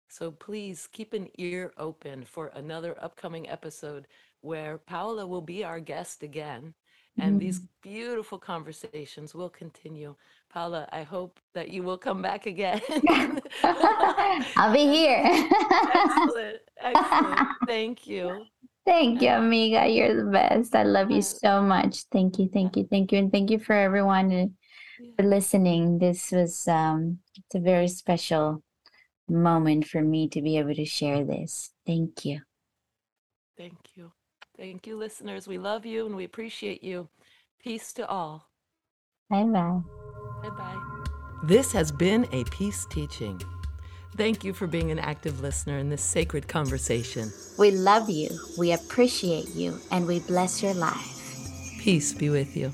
[SPEAKER 2] so please keep an ear open for another upcoming episode where Paola will be our guest again. And these
[SPEAKER 1] Mm.
[SPEAKER 2] beautiful conversations will continue. Paola, I hope that you will come back again.
[SPEAKER 1] I'll be here.
[SPEAKER 2] excellent. Excellent. Thank you.
[SPEAKER 1] Thank you, amiga. You're the best. I love you so much. Thank you, thank you, thank you, and thank you for everyone uh, for listening. This was um, it's a very special moment for me to be able to share this. Thank you.
[SPEAKER 2] thank you. Thank you, listeners. We love you and we appreciate you. Peace to all.
[SPEAKER 1] Bye bye.
[SPEAKER 2] Bye bye. This has been a peace teaching. Thank you for being an active listener in this sacred conversation.
[SPEAKER 1] We love you, we appreciate you, and we bless your life.
[SPEAKER 2] Peace be with you.